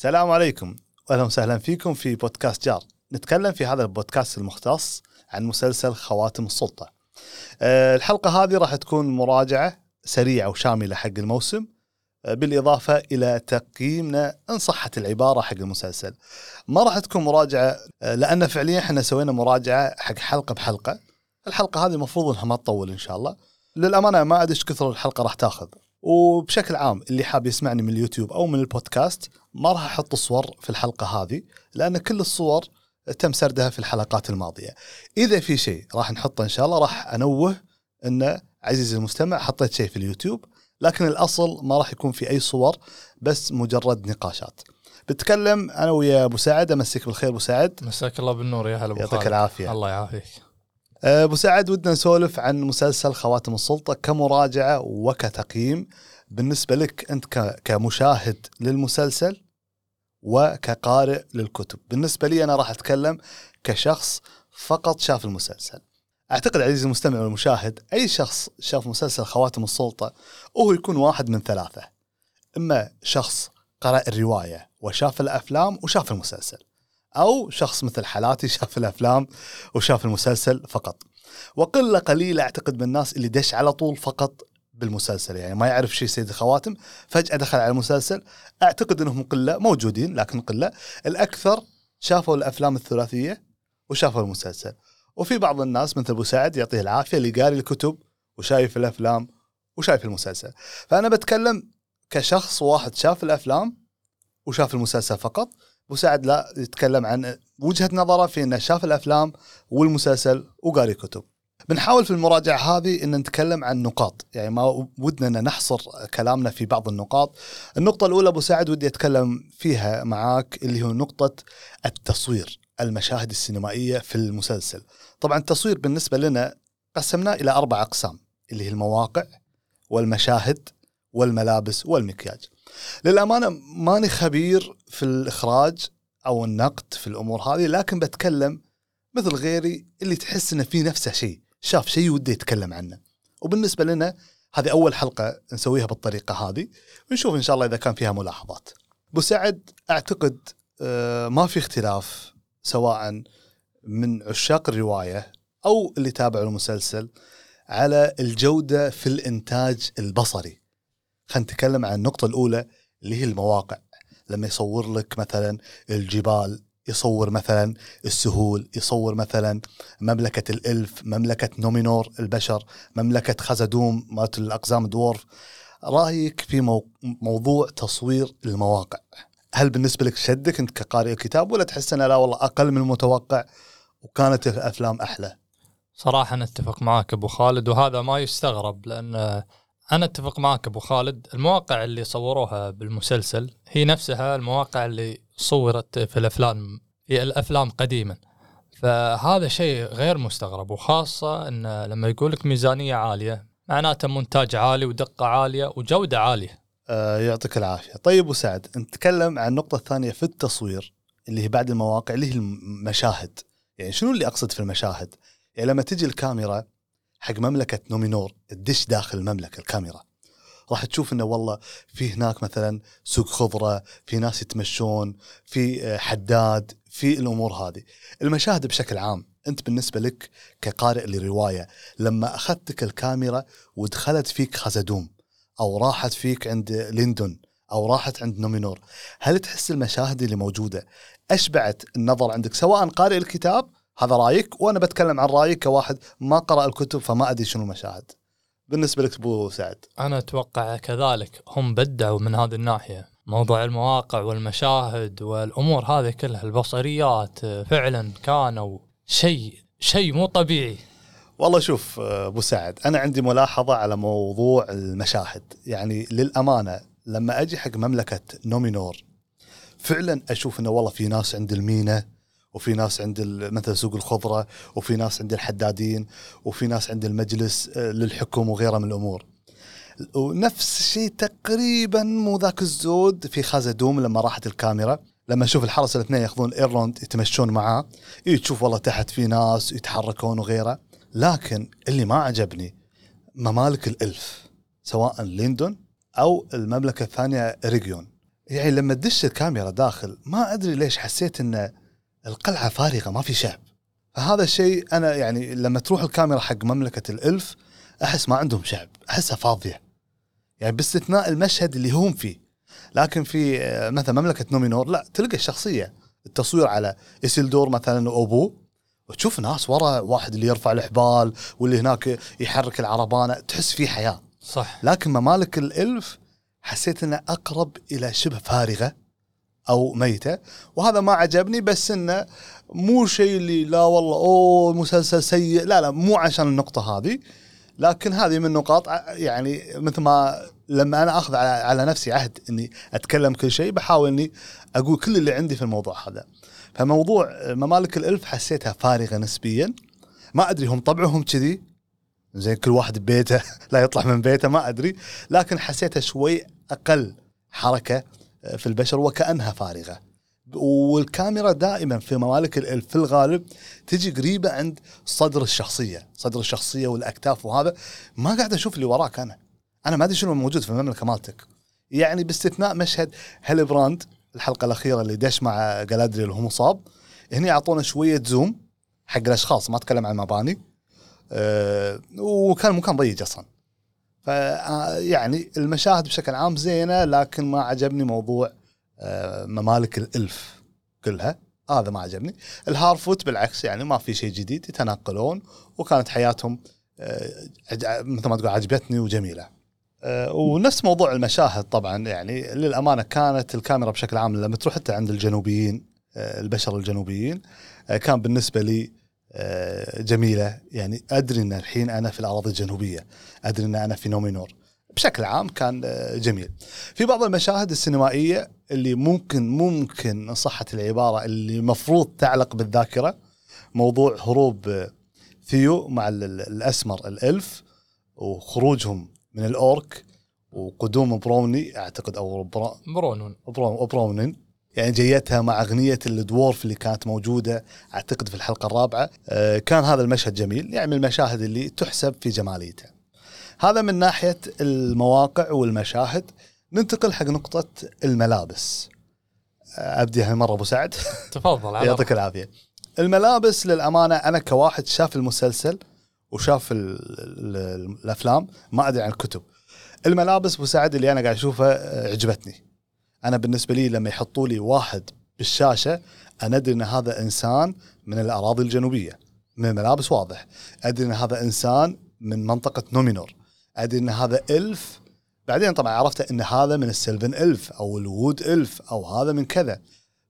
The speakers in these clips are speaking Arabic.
السلام عليكم. واهلا وسهلا فيكم في بودكاست جار. نتكلم في هذا البودكاست المختص عن مسلسل خواتم السلطة. آه، الحلقة هذه راح تكون مراجعة سريعة وشاملة حق الموسم آه، بالإضافة إلى تقييمنا إن صحت العبارة حق المسلسل. ما راح تكون مراجعة آه، لأن فعليا إحنا سوينا مراجعة حق حلقة بحلقة. الحلقة هذه المفروض إنها ما تطول إن شاء الله. للأمانة ما إيش كثر الحلقة راح تاخذ. وبشكل عام اللي حاب يسمعني من اليوتيوب أو من البودكاست ما راح أحط صور في الحلقة هذه لأن كل الصور تم سردها في الحلقات الماضية. إذا في شيء راح نحطه إن شاء الله راح أنوه إنه عزيزي المستمع حطيت شيء في اليوتيوب لكن الأصل ما راح يكون في أي صور بس مجرد نقاشات. بتكلم أنا ويا أبو سعد امسك بالخير أبو سعد مساك الله بالنور يا هلا أبو يعطيك. العافية. الله يعافيك أبو سعد ودنا نسولف عن مسلسل خواتم السلطة كمراجعة وكتقييم. بالنسبة لك أنت كمشاهد للمسلسل وكقارئ للكتب بالنسبة لي أنا راح أتكلم كشخص فقط شاف المسلسل. أعتقد عزيزي المستمع والمشاهد أي شخص شاف مسلسل خواتم السلطة وهو يكون واحد من ثلاثة. إما شخص قرأ الرواية وشاف الأفلام وشاف المسلسل. أو شخص مثل حالاتي شاف الأفلام وشاف المسلسل فقط. وقلة قليلة أعتقد من الناس اللي دش على طول فقط بالمسلسل. يعني ما يعرف شيء سيد الخواتم فجأة دخل على المسلسل. أعتقد إنهم قلة موجودين لكن قلة. الأكثر شافوا الأفلام الثلاثية وشافوا المسلسل. وفي بعض الناس مثل أبو سعد يعطيه العافية اللي قاري الكتب وشايف الأفلام وشايف المسلسل. فأنا بتكلم كشخص واحد شاف الأفلام وشاف المسلسل فقط ابو سعد لا يتكلم عن وجهة نظره في إنه شاف الأفلام والمسلسل وقاري كتب. بنحاول في المراجعة هذه إن نتكلم عن نقاط، يعني ما ودنا إن نحصر كلامنا في بعض النقاط. النقطة الأولى أبو سعد ودي أتكلم فيها معاك اللي هو نقطة التصوير، المشاهد السينمائية في المسلسل. طبعا التصوير بالنسبة لنا قسمناه إلى أربع أقسام اللي هي المواقع والمشاهد والملابس والمكياج. للأمانة ماني خبير في الإخراج أو النقد في الأمور هذه لكن بتكلم مثل غيري اللي تحس إنه في نفسه شيء شاف شيء وده يتكلم عنه. وبالنسبة لنا هذه أول حلقة نسويها بالطريقة هذه ونشوف إن شاء الله إذا كان فيها ملاحظات. أبو سعد أعتقد آه، ما في اختلاف سواء من عشاق الرواية أو اللي تابعوا المسلسل على الجودة في الإنتاج البصري. خلينا نتكلم عن النقطة الأولى اللي هي المواقع. لما يصور لك مثلا الجبال يصور مثلا السهول يصور مثلا مملكة الإلف مملكة نومينور البشر مملكة خزدوم مالت الأقزام دورف رأيك في مو... موضوع تصوير المواقع؟ هل بالنسبة لك شدك أنت كقارئ الكتاب ولا تحس أنه لا والله أقل من المتوقع وكانت الأفلام أحلى؟ صراحة أنا أتفق معك أبو خالد وهذا ما يستغرب لأن أنا أتفق معك أبو خالد. المواقع اللي صوروها بالمسلسل هي نفسها المواقع اللي صورت في الأفلام في الأفلام قديما. فهذا شيء غير مستغرب وخاصة إن لما يقول لك ميزانية عالية معناته مونتاج عالي ودقة عالية وجودة عالية. آه يعطيك العافية. طيب وسعد نتكلم عن النقطة الثانية في التصوير اللي هي بعد المواقع اللي هي المشاهد. يعني شنو اللي أقصد في المشاهد؟ يعني لما تجي الكاميرا حق مملكة نومينور تدش داخل المملكة الكاميرا راح تشوف إنه والله في هناك مثلا سوق خضرة، في ناس يتمشون، في آه، حداد، في الأمور هذه. المشاهد بشكل عام، أنت بالنسبة لك كقارئ لرواية لما أخذتك الكاميرا ودخلت فيك خزدوم أو راحت فيك عند ليندون أو راحت عند نومينور، هل تحس المشاهد اللي موجودة أشبعت النظر عندك سواء قارئ الكتاب هذا رايك وأنا بتكلم عن رايك كواحد ما قرأ الكتب فما أدري شنو المشاهد. بالنسبة لك أبو سعد. أنا أتوقع كذلك هم بدعوا من هذه الناحية موضوع المواقع والمشاهد والأمور هذه كلها البصريات فعلا كانوا شيء شيء مو طبيعي والله شوف أبو سعد أنا عندي ملاحظة على موضوع المشاهد يعني للأمانة لما أجي حق مملكة نومينور فعلا أشوف إنه والله في ناس عند المينا وفي ناس عند مثلا سوق الخضرة وفي ناس عند الحدادين وفي ناس عند المجلس آه، للحكم وغيرها من الأمور. ونفس الشيء تقريبا مو ذاك الزود في خازادوم لما راحت الكاميرا لما أشوف الحرس الاثنين ياخذون إلروند يتمشون معاه إيه تشوف والله تحت في ناس يتحركون وغيره. لكن اللي ما عجبني ممالك ال Elf سواء ليندون أو المملكة الثانية إريجيون يعني لما تدش الكاميرا داخل ما أدري ليش حسيت ان القلعة فارغة ما في شعب. فهذا الشيء أنا يعني لما تروح الكاميرا حق مملكة ال Elf أحس ما عندهم شعب أحسها فاضية. يعني باستثناء المشهد اللي هم فيه. لكن في آه، مثلا مملكة نومينور لا تلقى الشخصية. التصوير على اسيلدور مثلا وابوه وتشوف ناس ورا واحد اللي يرفع الحبال واللي هناك يحرك العربانة تحس في حياة. صح. لكن ممالك الإلف حسيت إنها أقرب إلى شبه فارغة. أو ميتة. وهذا ما عجبني بس إنه مو شيء اللي لا والله أوه مسلسل سيء. لا لا مو عشان النقطة هذه لكن هذه من نقاط يعني مثل ما لما أنا أخذ على, على نفسي عهد إني أتكلم كل شيء بحاول إني أقول كل اللي عندي في الموضوع هذا. فموضوع ممالك الألف حسيتها فارغة نسبيا. ما أدري هم طبعهم كذي. زين كل واحد ببيته لا يطلع من بيته ما أدري. لكن حسيتها شوي أقل حركة. في البشر وكأنها فارغة. والكاميرا دائما في ممالك الالف في الغالب تجي قريبة عند صدر الشخصية صدر الشخصية والأكتاف وهذا. ما قاعد أشوف اللي وراك أنا. أنا ما أدري شنو موجود في المملكة مالتك. يعني باستثناء مشهد هالبراند الحلقة الأخيرة اللي دش مع جلادريل اللي هو مصاب هنا أعطونا شوية zoom حق الأشخاص ما أتكلم عن المباني. أه وكان مكان ضيق أصلا. ف يعني المشاهد بشكل عام زينة لكن ما عجبني موضوع آه، ممالك ال Elf كلها. هذا ما عجبني. الهارفوت بالعكس يعني ما في شيء جديد يتناقلون وكانت حياتهم آه، مثل ما تقول عجبتني وجميلة. آه، ونفس موضوع المشاهد طبعا يعني للأمانة كانت الكاميرا بشكل عام لما تروح حتى عند الجنوبيين آه، البشر الجنوبيين آه، كان بالنسبة لي آه، جميلة. يعني أدري إن الحين أنا في الاراضي الجنوبية. أدري إن أنا في نومينور. بشكل عام كان آه، جميل. في بعض المشاهد السينمائية اللي ممكن ممكن ان صحت العبارة اللي مفروض تعلق بالذاكرة موضوع هروب آه، ثيو مع ال- ال- الأسمر ال Elf وخروجهم من ال Orc وقدوم بروني أعتقد أو برا برونون. برو- برونن يعني جيتها مع أغنية ال Dwarf اللي كانت موجودة أعتقد في الحلقة الرابعة. آه، كان هذا المشهد جميل يعني من المشاهد اللي تحسب في جماليتها هذا من ناحية المواقع والمشاهد. ننتقل حق نقطة الملابس. آه، أبدي هالمرة أبو سعد. تفضل يعطيك العافية. الملابس للأمانة أنا كواحد شاف المسلسل وشاف ال ال الأفلام ما أدري عن الكتب. الملابس أبو سعد اللي أنا قاعد اشوفها آه، عجبتني. أنا بالنسبة لي لما يحطوا لي واحد بالشاشة أنا أدري إن هذا إنسان من الأراضي الجنوبية من الملابس واضح. أدري إن هذا إنسان من منطقة نومينور. أدري إن هذا إلف. بعدين طبعا عرفت إن هذا من السلفن إلف أو الوود إلف أو هذا من كذا.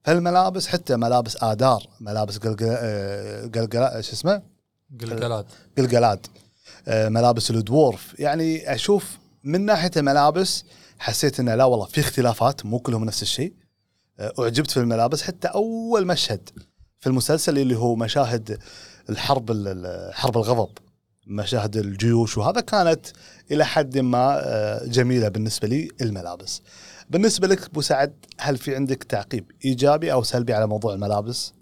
فالملابس حتى ملابس آدار ملابس آه، قلقل شو اسمه؟ قلقلات. قلقلاد آه، ملابس الدوورف يعني أشوف من ناحية الملابس حسيت إنه لا والله في اختلافات مو كلهم نفس الشيء. آه، أعجبت في الملابس حتى أول مشهد في المسلسل اللي هو مشاهد الحرب ال- ال- حرب الغضب مشاهد الجيوش وهذا كانت إلى حد ما آه، جميلة بالنسبة لي الملابس. بالنسبة لك أبو سعد هل في عندك تعقيب إيجابي أو سلبي على موضوع الملابس؟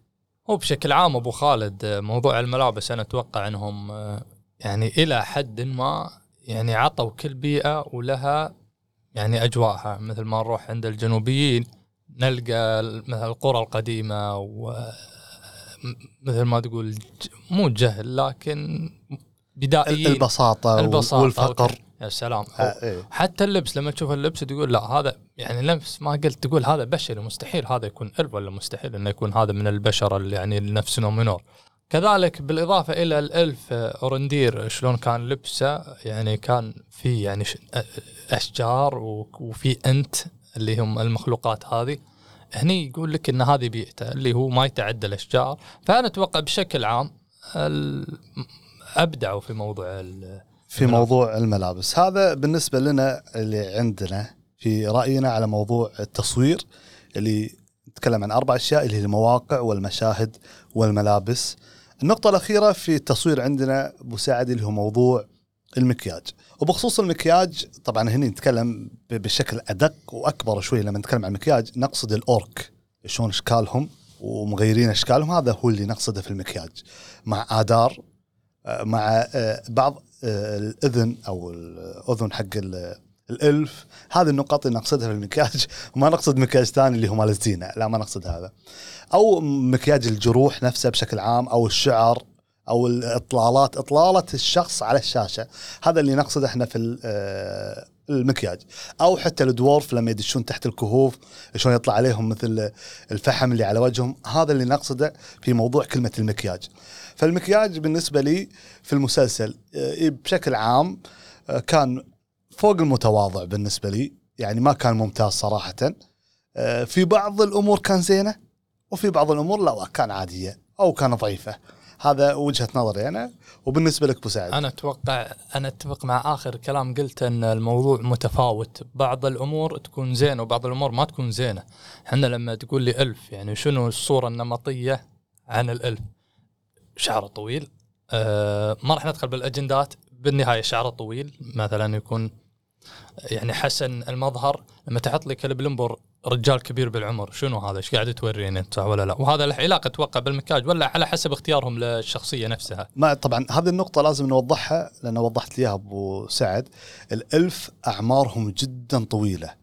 هو بشكل عام أبو خالد آه، موضوع الملابس أنا أتوقع إنهم يعني إلى حد ما يعني عطوا كل بيئة ولها يعني أجواءها مثل ما نروح عند الجنوبيين نلقى مثل القرى القديمة و مثل ما تقول مو جهل لكن بدائيين. البساطة, البساطة والفقر. يا سلام. آه، إيه. حتى اللبس لما تشوف اللبس تقول لا هذا يعني نفس ما قلت تقول هذا بشري مستحيل هذا يكون إلف ولا مستحيل إنه يكون هذا من البشر اللي يعني نفس نومينور. كذلك بالإضافة إلى الألف آه، أورندير شلون كان لبسه يعني كان في يعني ش- أ- أشجار و- وفي أنت اللي هم المخلوقات هذه. هني يقول لك إن هذه بيئته اللي هو ما يتعدى الأشجار. فأنا أتوقع بشكل عام أبدعوا في موضوع في موضوع الملابس. هذا بالنسبة لنا اللي عندنا في رأينا على موضوع التصوير اللي نتكلم عن أربع أشياء اللي هي المواقع والمشاهد والملابس. النقطة الأخيرة في التصوير عندنا أبو سعد اللي هو موضوع المكياج. وبخصوص المكياج طبعا هنا نتكلم بشكل أدق وأكبر شوي لما نتكلم عن المكياج. نقصد الأورك. شلون أشكالهم ومغيرين أشكالهم هذا هو اللي نقصده في المكياج. مع آدار آه، مع آه، بعض آه، الأذن أو الأذن حق الألف. هذه النقاط اللي نقصدها في المكياج وما نقصد مكياج ثاني اللي هو مال الزينة. لا ما نقصد هذا. أو مكياج الجروح نفسه بشكل عام أو الشعر أو الإطلالات. إطلالة الشخص على الشاشة. هذا اللي نقصده إحنا في آه، المكياج. أو حتى الدورف لما يدشون تحت الكهوف شلون يطلع عليهم مثل الفحم اللي على وجههم. هذا اللي نقصده في موضوع كلمة المكياج. فالمكياج بالنسبة لي في المسلسل آه، بشكل عام آه، كان فوق المتواضع بالنسبة لي. يعني ما كان ممتاز صراحة. آه، في بعض الأمور كان زينة وفي بعض الأمور لا كان عادية أو كان ضعيفة. هذا وجهة نظري أنا وبالنسبة لك أبو سعد. أنا أتوقع أنا أتفق مع آخر كلام قلته أن الموضوع متفاوت. بعض الأمور تكون زينة وبعض الأمور ما تكون زينة. إحنا لما تقول لي ألف يعني شنو الصورة النمطية عن الألف؟ شعره طويل. آه ما راح ندخل بالأجندات. بالنهاية شعره طويل مثلا يكون يعني حسن المظهر لما تحط لي كلبلمبر رجال كبير بالعمر شنو هذا؟ إيش قاعد توريني أنت؟ ولا لا؟ وهذا له علاقه أتوقع بالمكياج ولا على حسب اختيارهم للشخصية نفسها؟ ما طبعا هذه النقطة لازم نوضحها لأن وضحت لي أبو سعد. الألف أعمارهم جدا طويلة.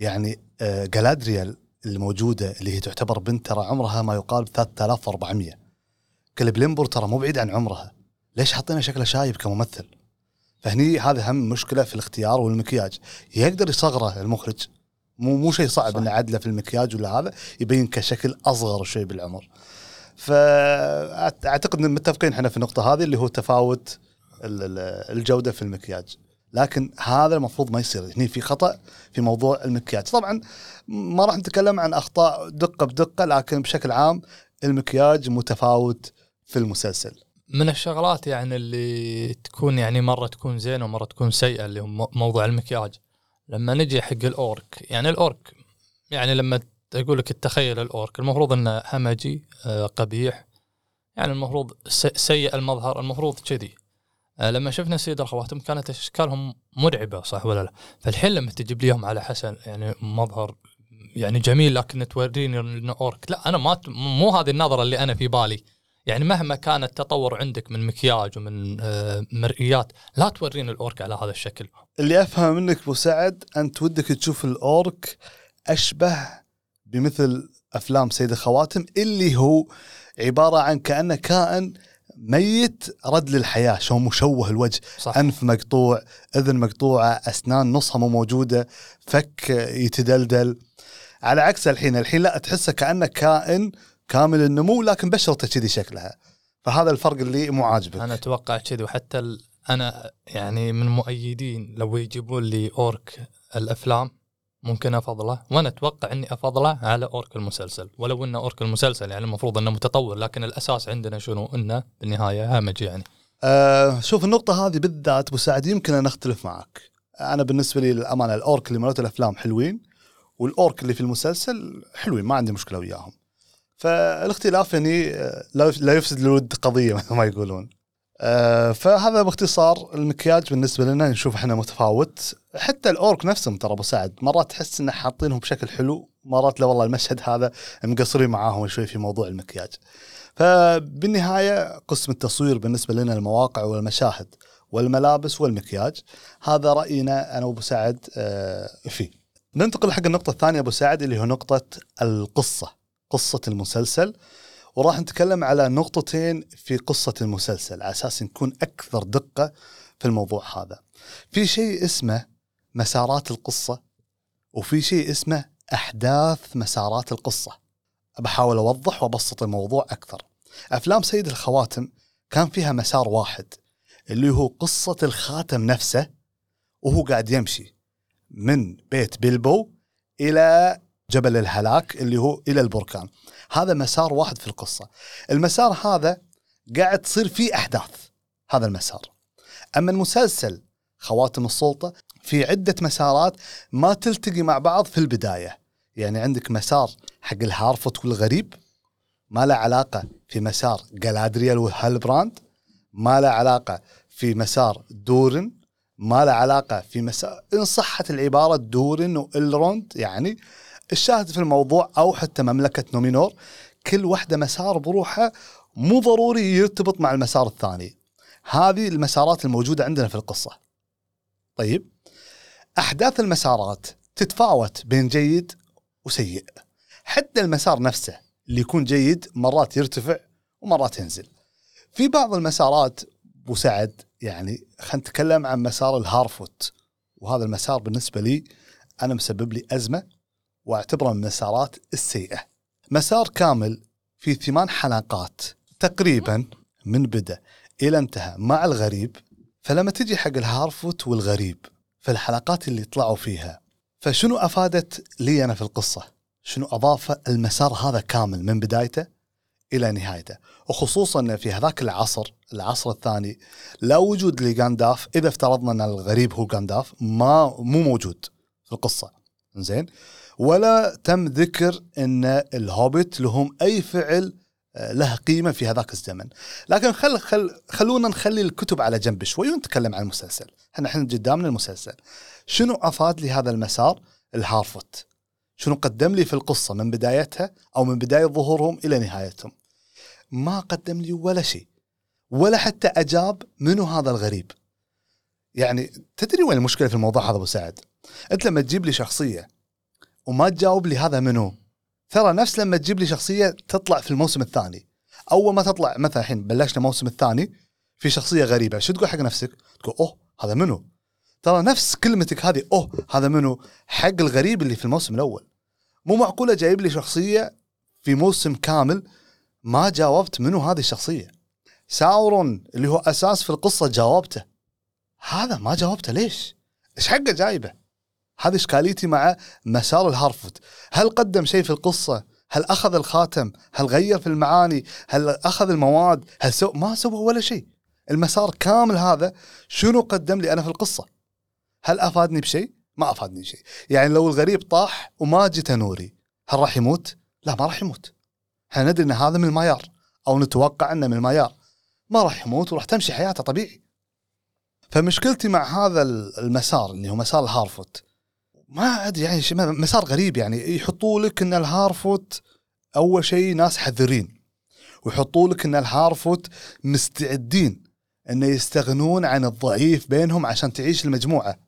يعني آه، جلادريال الموجودة اللي هي تعتبر بنت ترى عمرها ما يقارب 3400 كلبليمبر ترى مو بعيد عن عمرها. ليش حاطينها شكله شايب كممثل؟ فهني هذا هم مشكلة في الاختيار والمكياج. يقدر يصغره المخرج؟ مو مو شيء صعب. إنه عدله في المكياج ولا هذا يبين كشكل أصغر شوي بالعمر. فاعتقد إن متفقين إحنا في النقطة هذه اللي هو تفاوت ال- ال- الجودة في المكياج. لكن هذا المفروض ما يصير. هني في خطأ في موضوع المكياج. طبعا ما راح نتكلم عن أخطاء دقة بدقة لكن بشكل عام المكياج متفاوت في المسلسل. من الشغلات يعني اللي تكون يعني مرة تكون زينة ومرة تكون سيئة اللي هو مو- موضوع المكياج. لما نجي حق الأورك يعني الأورك يعني لما أقول لك تخيل الأورك المفروض إنه همجي آه، قبيح يعني المفروض سيء المظهر المفروض كذي. آه، لما شفنا سيد الخواتم كانت أشكالهم مرعبة صح ولا لا؟ فالحين لما تجيب لي اياهم على حسن يعني مظهر يعني جميل لكن توريني انه أورك لا أنا ما مو هذه النظرة اللي أنا في بالي. يعني مهما كان التطور عندك من مكياج ومن آه، مرئيات لا توريني الأورك على هذا الشكل. اللي أفهم منك أبو سعد أنت ودك تشوف الأورك أشبه بمثل أفلام سيد الخواتم اللي هو عبارة عن كأنه كائن ميت رد للحياة شو مشوه الوجه. صح. أنف مقطوع أذن مقطوعة أسنان نصها مو موجودة فك يتدلدل. على عكس الحين الحين لا تحسه كأنه كائن كامل النمو لكن بشرته كذي شكلها. فهذا الفرق اللي مو عاجبك. أنا أتوقع كذي وحتى ال... أنا يعني من مؤيدين لو يجيبون لي Orc الأفلام ممكن أفضله. وأنا أتوقع إني أفضله على Orc المسلسل. ولو ان Orc المسلسل يعني المفروض إنه متطور لكن الأساس عندنا شنو؟ إنه بالنهاية همج يعني. آه شوف النقطة هذه بالذات أبو سعد يمكن أن أختلف معك. أنا بالنسبة لي للأمانة ال Orc اللي مالت الأفلام حلوين وال Orc اللي في المسلسل حلوين ما عندي مشكلة وياهم. فالاختلاف يعني آه، لا يفسد للود قضية مثل ما يقولون. آه فهذا باختصار المكياج بالنسبة لنا نشوف إحنا متفاوت حتى الأورك نفسهم ترى أبو سعد مرات تحس إنه حاطينهم بشكل حلو مرات لا والله المشهد هذا مقصرين معاهم شوي في موضوع المكياج. فبالنهاية قسم التصوير بالنسبة لنا المواقع والمشاهد والملابس والمكياج هذا رأينا أنا وأبو سعد آه، فيه. ننتقل حق النقطة الثانية أبو سعد اللي هو نقطة القصة، قصة المسلسل وراح نتكلم على نقطتين في قصة المسلسل على أساس نكون أكثر دقة في الموضوع هذا. في شيء اسمه مسارات القصة وفي شيء اسمه أحداث مسارات القصة. بحاول أوضح وأبسط الموضوع أكثر. أفلام سيد الخواتم كان فيها مسار واحد اللي هو قصة الخاتم نفسه وهو قاعد يمشي من بيت بيلبو إلى جبل الهلاك اللي هو إلى البركان. هذا مسار واحد في القصة. المسار هذا قاعد تصير فيه أحداث هذا المسار. أما المسلسل خواتم السلطة في عدة مسارات ما تلتقي مع بعض في البداية. يعني عندك مسار حق الهارفوت والغريب ما له علاقة في مسار جلادريال وهالبراند ما له علاقة في مسار دورن ما له علاقة في مسار إن صحت العبارة دورن وإلروند يعني الشاهد في الموضوع أو حتى مملكة نومينور كل واحدة مسار بروحها مو ضروري يرتبط مع المسار الثاني. هذه المسارات الموجودة عندنا في القصة. طيب أحداث المسارات تتفاوت بين جيد وسيء. حتى المسار نفسه اللي يكون جيد مرات يرتفع ومرات ينزل. في بعض المسارات أبو سعد يعني خلينا نتكلم عن مسار الهارفوت. وهذا المسار بالنسبة لي أنا مسبب لي أزمة واعتبره من المسارات السيئة مسار كامل في ثمان حلقات تقريبا من بدا إلى انتهى مع الغريب فلما تجي حق الهارفوت والغريب في الحلقات اللي طلعوا فيها فشنو أفادت لي أنا في القصة؟ شنو أضاف المسار هذا كامل من بدايته إلى نهايته، وخصوصا في هذاك العصر العصر الثاني لا وجود لغانداف إذا افترضنا إن الغريب هو غانداف ما مو موجود في القصة. زين؟ ولا تم ذكر إن الهوبت لهم أي فعل آه، له قيمة في هذاك الزمن. لكن خل خل خلونا نخلي الكتب على جنب شوي ونتكلم عن المسلسل. إحنا الحين قدامنا المسلسل. شنو أفاد لي هذا المسار؟ الهارفوت شنو قدم لي في القصة من بدايتها أو من بداية ظهورهم إلى نهايتهم؟ ما قدم لي ولا شيء. ولا حتى أجاب منو هذا الغريب. يعني تدري وين المشكلة في الموضوع هذا أبو سعد؟ أنت لما تجيب لي شخصية وما تجاوب لي هذا منو. ترى نفس لما تجيب لي شخصية تطلع في الموسم الثاني. أول ما تطلع مثلا الحين بلشنا الموسم الثاني في شخصية غريبة شو تقول حق نفسك؟ تقول أوه هذا منو؟ ترى نفس كلمتك هذه أوه هذا منو؟ حق الغريب اللي في الموسم الأول. مو معقولة جايب لي شخصية في موسم كامل ما جاوبت منو هذه الشخصية. ساورون اللي هو أساس في القصة جاوبته. هذا ما جاوبته ليش؟ إيش حقه جايبه؟ هذه إشكاليتي مع مسار الهارفوت هل قدم شيء في القصة؟ هل أخذ الخاتم؟ هل غير في المعاني؟ هل أخذ المواد؟ هل سو... ما سوى ولا شيء. المسار كامل هذا شنو قدم لي أنا في القصة؟ هل أفادني بشيء؟ ما أفادني شيء. يعني لو الغريب طاح وما جته نوري هل راح يموت؟ لا ما راح يموت. إحنا ندري إن هذا من المايار أو نتوقع إنه من المايار ما راح يموت وراح تمشي حياته طبيعي. فمشكلتي مع هذا المسار اللي هو مسار الهارفوت ما أدري يعني مسار غريب يعني. يحطوا لك إن الهارفوت أول شيء ناس حذرين. ويحطوا لك إن الهارفوت مستعدين انه يستغنون عن الضعيف بينهم عشان تعيش المجموعة.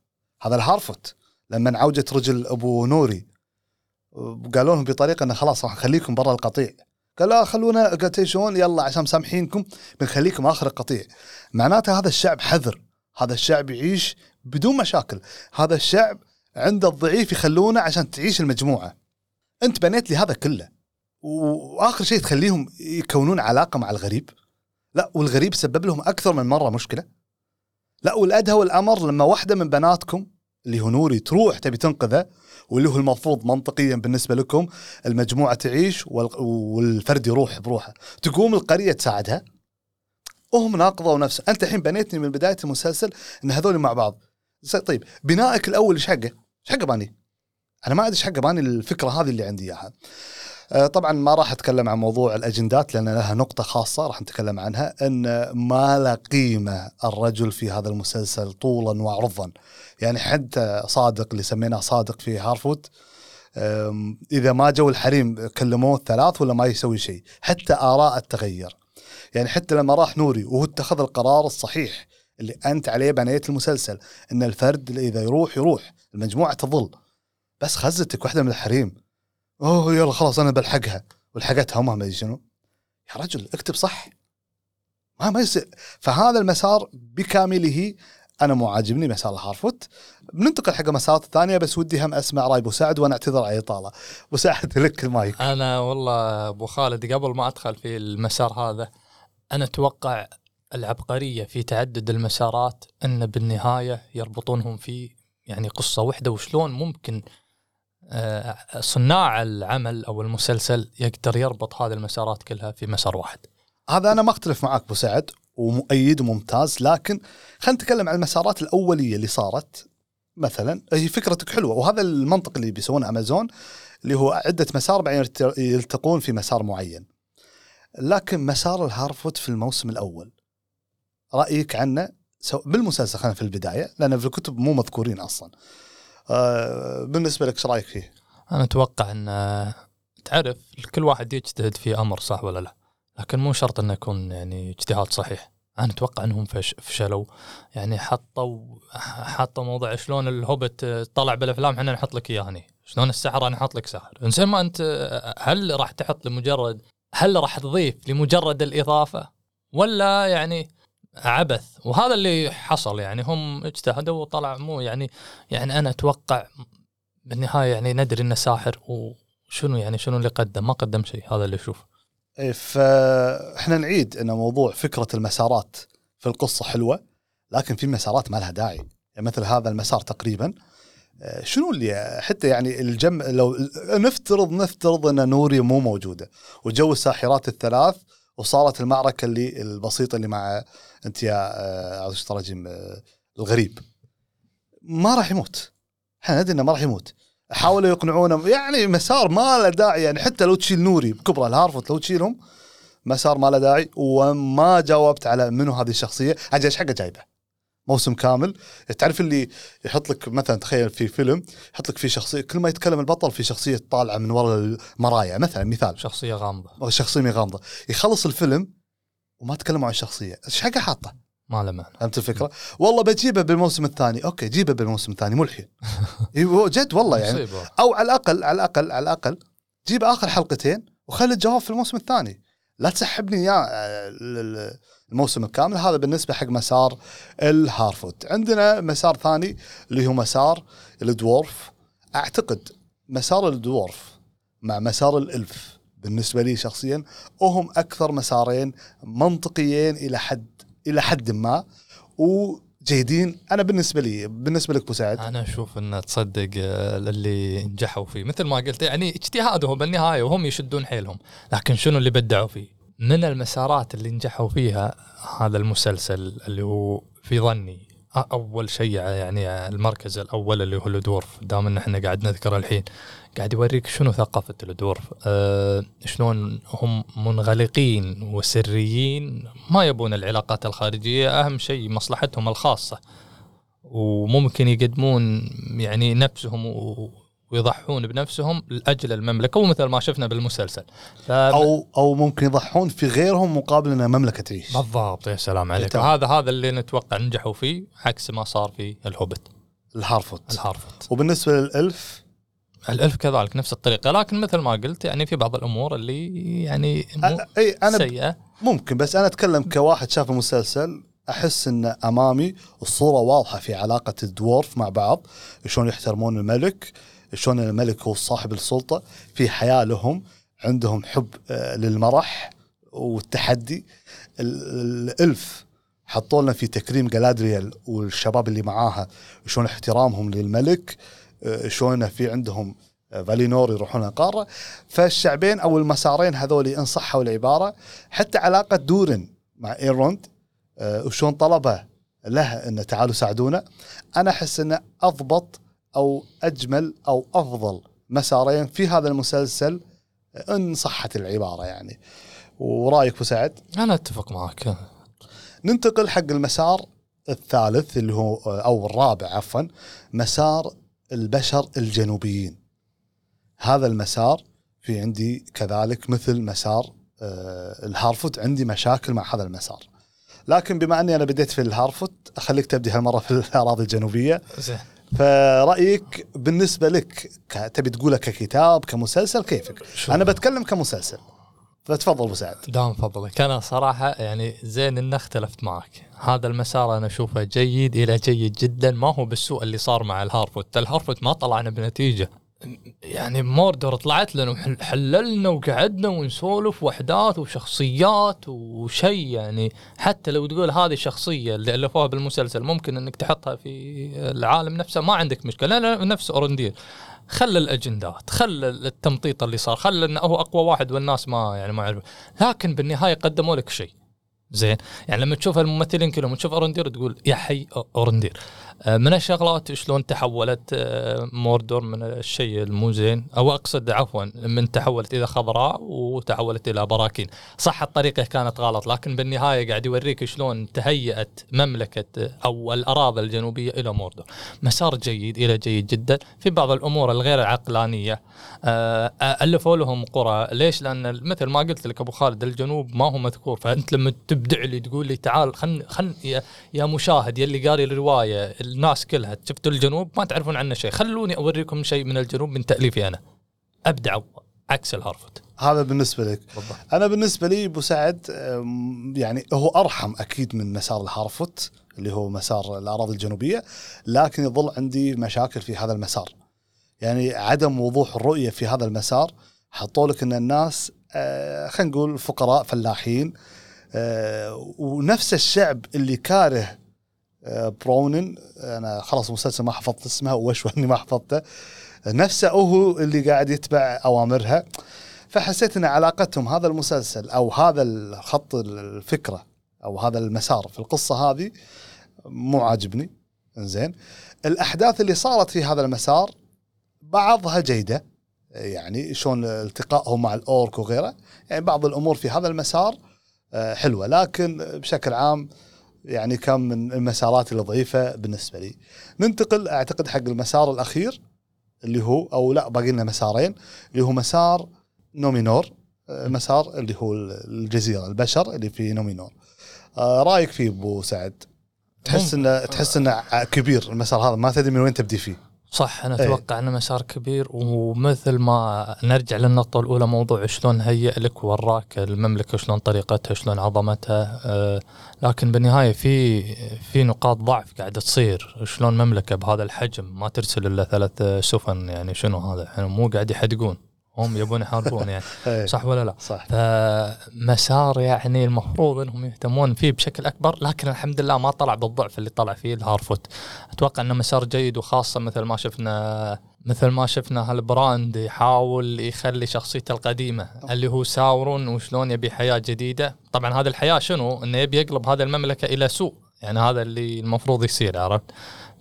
هذا الهارفوت لما عوجت رجل أبو نوري قالوا لهم بطريقة انه خلاص راح نخليكم برا القطيع. قال لا خلونا قلت شلون يلا عشان مسامحينكم بنخليكم آخر القطيع. معناته هذا الشعب حذر. هذا الشعب يعيش بدون مشاكل. هذا الشعب عند الضعيف يخلونه عشان تعيش المجموعة. أنت بنيت لي هذا كله. وآخر شيء تخليهم يكونون علاقة مع الغريب؟ لا والغريب سبب لهم أكثر من مرة مشكلة. لا والادهى والامر لما واحدة من بناتكم اللي هو نوري تروح تبي تنقذه واللي هو المفروض منطقيا بالنسبة لكم المجموعة تعيش والفرد يروح بروحه. تقوم القرية تساعدها؟ وهم ناقضوا نفسه أنت الحين بنيتني من بداية المسلسل إن هذول مع بعض. طيب بنائك الأول إيش حقه؟ إيش حقه باني؟ أنا ما أدري إيش حقه باني الفكرة هذه اللي عندي إياها. آه، طبعا ما راح أتكلم عن موضوع الأجندات لأن لها نقطة خاصة راح نتكلم عنها إن ما له قيمة الرجل في هذا المسلسل طولا وعرضا يعني حتى صادق اللي سميناه صادق في هارفوت إذا ما جو الحريم كلموه الثلاث ولا ما يسوي شيء حتى آراء تغير يعني حتى لما راح نوري وهو اتخذ القرار الصحيح اللي أنت عليه بنيت المسلسل إن الفرد إذا يروح يروح. المجموعة تظل. بس خزتك واحدة من الحريم. أوه يلا خلاص أنا بلحقها. ولحقتها ما أدري شنو. يا رجل اكتب صح. ما ما يصير. فهذا المسار بكامله أنا مو عاجبني مسار الهارفوت بننتقل حق مسارات ثانية بس ودي هم أسمع رأي أبو سعد وأنا أعتذر على الإطالة. أبو سعد لك المايك. أنا والله أبو خالد قبل ما أدخل في المسار هذا أنا أتوقع العبقرية في تعدد المسارات أن بالنهاية يربطونهم في يعني قصة واحدة وشلون ممكن آه، صناع العمل أو المسلسل يقدر يربط هذه المسارات كلها في مسار واحد. هذا أنا ما أختلف معك أبو سعد ومؤيد وممتاز لكن خلينا نتكلم عن المسارات الأولية اللي صارت مثلا هي فكرتك حلوة وهذا المنطق اللي بيسوونه أمازون اللي هو عدة مسار بعدين يلتقون في مسار معين. لكن مسار الهارفوت في الموسم الأول رأيك عنه بالمسلسل خلينا في البداية لأن في الكتب مو مذكورين أصلا. آه بالنسبة لك إيش رأيك فيه؟ أنا أتوقع أن آه، تعرف كل واحد يجتهد في أمر صح ولا لا؟ لكن مو شرط إنه يكون يعني اجتهاد صحيح. أنا أتوقع أنهم فش فشلوا يعني حطوا حطوا موضوع شلون الهوبت طلع بالأفلام إحنا نحط لك إياه هني شلون السحر أنا أحط لك سحر انزين ما أنت هل راح تحط لمجرد هل راح تضيف لمجرد الإضافة ولا يعني عبث. وهذا اللي حصل يعني هم اجتهدوا وطلع مو يعني يعني أنا أتوقع بالنهاية يعني ندري إنه ساحر وشنو يعني شنو اللي قدم. ما قدم شيء هذا اللي أشوفه. إيه، فاحنا نعيد إن موضوع فكرة المسارات في القصة حلوة لكن في مسارات ما لها داعي. يعني مثل هذا المسار تقريبا. آه، شنو اللي حتى يعني الجم لو نفترض نفترض إن نوري مو موجودة وجو الساحرات الثلاث وصارت المعركة اللي البسيطة اللي مع أنت يا آه، تراجم آه، الغريب. ما راح يموت. إحنا ندري إنه ما راح يموت. حاولوا يقنعونه يعني مسار ما له داعي يعني حتى لو تشيل نوري بكبرة الهارفوت لو تشيلهم مسار ما له داعي وما جاوبت على منو هذه الشخصية. أجل إيش حقه جايبه؟ موسم كامل. تعرف اللي يحط لك مثلا تخيل في فيلم يحط لك في شخصية كل ما يتكلم البطل في شخصية طالعة من وراء المرايا مثلا مثال. شخصية غامضة. شخصية غامضة. يخلص الفيلم وما تكلموا عن الشخصيه إيش حقه حاطة؟ ما له معنى. فهمت الفكرة؟ والله بجيبه بالموسم الثاني، أوكي جيبه بالموسم الثاني مو الحين. جد والله يعني. مصيبة. أو على الأقل على الأقل على الأقل جيب آخر حلقتين وخلي الجواب في الموسم الثاني. لا تسحبني اياه الموسم الكامل. هذا بالنسبة حق مسار الهارفوت عندنا مسار ثاني اللي هو مسار الدورف أعتقد مسار الدورف مع مسار الإلف. بالنسبة لي شخصيا وهم أكثر مسارين منطقيين إلى حد إلى حد ما وجيدين. أنا بالنسبة لي بالنسبة لك مساعد أنا أشوف إن تصدق آه، اللي نجحوا فيه. مثل ما قلت يعني اجتهادهم بالنهاية وهم يشدون حيلهم. لكن شنو اللي بدعوا فيه؟ من المسارات اللي نجحوا فيها هذا المسلسل اللي هو في ظني. أول شيء يعني المركز الأول اللي هو الدورف دام إن إحنا قاعد نذكر الحين قاعد يوريك شنو ثقافة الدورف أه شلون هم منغلقين وسريين ما يبون العلاقات الخارجية أهم شيء مصلحتهم الخاصة. وممكن يقدمون يعني نفسهم ويضحون بنفسهم لأجل المملكة ومثل ما شفنا بالمسلسل. ف... أو أو ممكن يضحون في غيرهم مقابل إن المملكة تعيش. بالضبط يا سلام عليك. هذا هذا اللي نتوقع نجحوا فيه عكس ما صار في الهوبت الهارفوت. الهارفوت. وبالنسبة للألف؟ الألف كذلك نفس الطريقة. لكن مثل ما قلت يعني في بعض الأمور اللي يعني مو أي أنانية سيئة. ممكن بس أنا أتكلم كواحد شاف المسلسل أحس إن أمامي الصورة واضحة في علاقة الدورف مع بعض شلون يحترمون الملك. شلون الملك هو صاحب السلطة في حياة لهم عندهم حب آه، للمرح والتحدي. الألف حطوا لنا في تكريم جلادريال والشباب اللي معاها شلون احترامهم للملك آه، شلون في عندهم آه، فالينور يروحون القاره فالشعبين أو المسارين هذول إن صحوا العبارة حتى علاقة دورن مع ايروند وشلون طلبه له انه تعالوا ساعدونا. أنا أحس إنه أضبط أو أجمل أو أفضل مسارين في هذا المسلسل إن صحت العبارة يعني. ورأيك أبو سعد؟ أنا أتفق معك. ننتقل حق المسار الثالث اللي هو أو الرابع عفوا مسار البشر الجنوبيين. هذا المسار في عندي كذلك مثل مسار آه، الهارفوت عندي مشاكل مع هذا المسار. لكن بما أني أنا بديت في الهارفوت أخليك تبدي هالمرة في الأراضي الجنوبية. فرأيك بالنسبة لك تبي تقوله ككتاب كمسلسل كيفك؟ أنا بتكلم كمسلسل. فتفضل أبو سعد. دام فضلك. أنا صراحة يعني زين ان اختلفت معك. هذا المسار أنا أشوفه جيد إلى جيد جدا. ما هو بالسوء اللي صار مع الهارفوت. الهارفوت ما طلعنا بنتيجة. يعني موردر طلعت لنا وحللنا وقعدنا ونسولف واحداث وشخصيات وشيء يعني. حتى لو تقول هذه الشخصيه اللي ألفوها بالمسلسل ممكن إنك تحطها في العالم نفسه ما عندك مشكلة. لا نفس اورندير خل الأجندات خل التمطيط اللي صار خل إنه هو أقوى واحد والناس ما يعني ما يعرف. لكن بالنهاية قدموا لك شيء. زين؟ يعني لما تشوف الممثلين كلهم تشوف اورندير تقول يا أخي اورندير من الشغلات شلون تحولت آه، موردور من الشيء المو زين أو أقصد عفوا من تحولت إلى خضراء وتحولت إلى براكين. صح الطريقة كانت غلط لكن بالنهاية قاعد يوريك شلون تهيأت مملكة أو الأراضي الجنوبية إلى موردور. مسار جيد إلى جيد جدا. في بعض الأمور الغير عقلانية آه، ألفوا لهم قرى. ليش؟ لأن مثل ما قلت لك أبو خالد الجنوب ما هو مذكور. فأنت لما تبدع لي تقول لي تعال خل خل يا مشاهد يلي قاري الرواية الناس كلها شفتوا الجنوب ما تعرفون عنه شيء. خلوني أوريكم شيء من الجنوب من تأليفي أنا. أبدع عكس الهارفوت هذا بالنسبة لك. بالضبط. أنا بالنسبة لي أبو سعد يعني هو أرحم أكيد من مسار الهارفوت اللي هو مسار الأراضي الجنوبية لكن يظل عندي مشاكل في هذا المسار. يعني عدم وضوح الرؤية في هذا المسار حطوا لك إن الناس آه، خلينا نقول فقراء فلاحين آه، ونفس الشعب اللي كاره آه، برونن أنا خلاص المسلسل ما حفظت اسمها وشو إني ما حفظته. نفسه هو اللي قاعد يتبع أوامرها. فحسيت إن علاقتهم هذا المسلسل أو هذا الخط الفكرة أو هذا المسار في القصة هذه مو عاجبني. زين الأحداث اللي صارت في هذا المسار بعضها جيدة. يعني شلون التقائهم مع الأورك وغيره. يعني بعض الأمور في هذا المسار آه، حلوة. لكن بشكل عام يعني كان من المسارات اللي ضعيفه بالنسبة لي. ننتقل أعتقد حق المسار الأخير اللي هو أو لا باقي لنا مسارين اللي هو مسار نومينور آه، مسار اللي هو الجزيرة البشر اللي في نومينور. آه، رأيك فيه أبو سعد؟ تحس انه تحس إنه كبير المسار هذا ما تدري من وين تبدي فيه. صح أنا إيه. أتوقع إنه مسار كبير. ومثل ما نرجع للنقطة الأولى موضوع شلون هيئ لك وراك المملكة شلون طريقتها شلون عظمتها. آه، لكن بالنهاية في في نقاط ضعف قاعدة تصير. شلون مملكة بهذا الحجم ما ترسل إلا ثلاث سفن يعني شنو هذا؟ يعني مو قاعد يحدقون. هم يبون يحاربون يعني. إيه، صح ولا لا؟ صح. فمسار يعني المفروض إنهم يهتمون فيه بشكل أكبر لكن الحمد لله ما طلع بالضعف اللي طلع فيه الهارفوت أتوقع إنه مسار جيد وخاصة مثل ما شفنا مثل ما شفنا هالبراند يحاول يخلي شخصيته القديمة اللي هو ساورون وشلون يبي حياة جديدة. طبعا هذه الحياة شنو؟ إنه يبي يقلب هذه المملكة إلى سوء. يعني هذا اللي المفروض يصير عرفت؟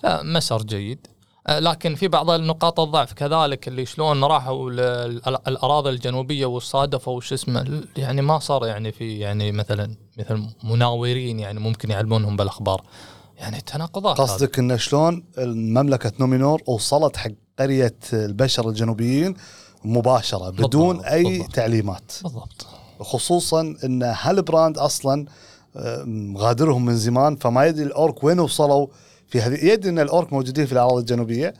فمسار جيد. لكن في بعض النقاط الضعف كذلك اللي شلون راحوا للاراضي الجنوبية وصادفوا وش اسمه يعني ما صار يعني في يعني مثلا مثل مناورين يعني ممكن يعلمونهم بالأخبار يعني تناقضات. قصدك انه شلون مملكه نومينور وصلت حق قرية البشر الجنوبيين مباشرة بدون بالضبط، أي بالضبط. تعليمات بالضبط خصوصا إن هالبراند أصلا آه، مغادرهم من زمان فما يدري الأورك وين وصلوا في هذه يدري إن الأورك موجودين في الاراضي الجنوبية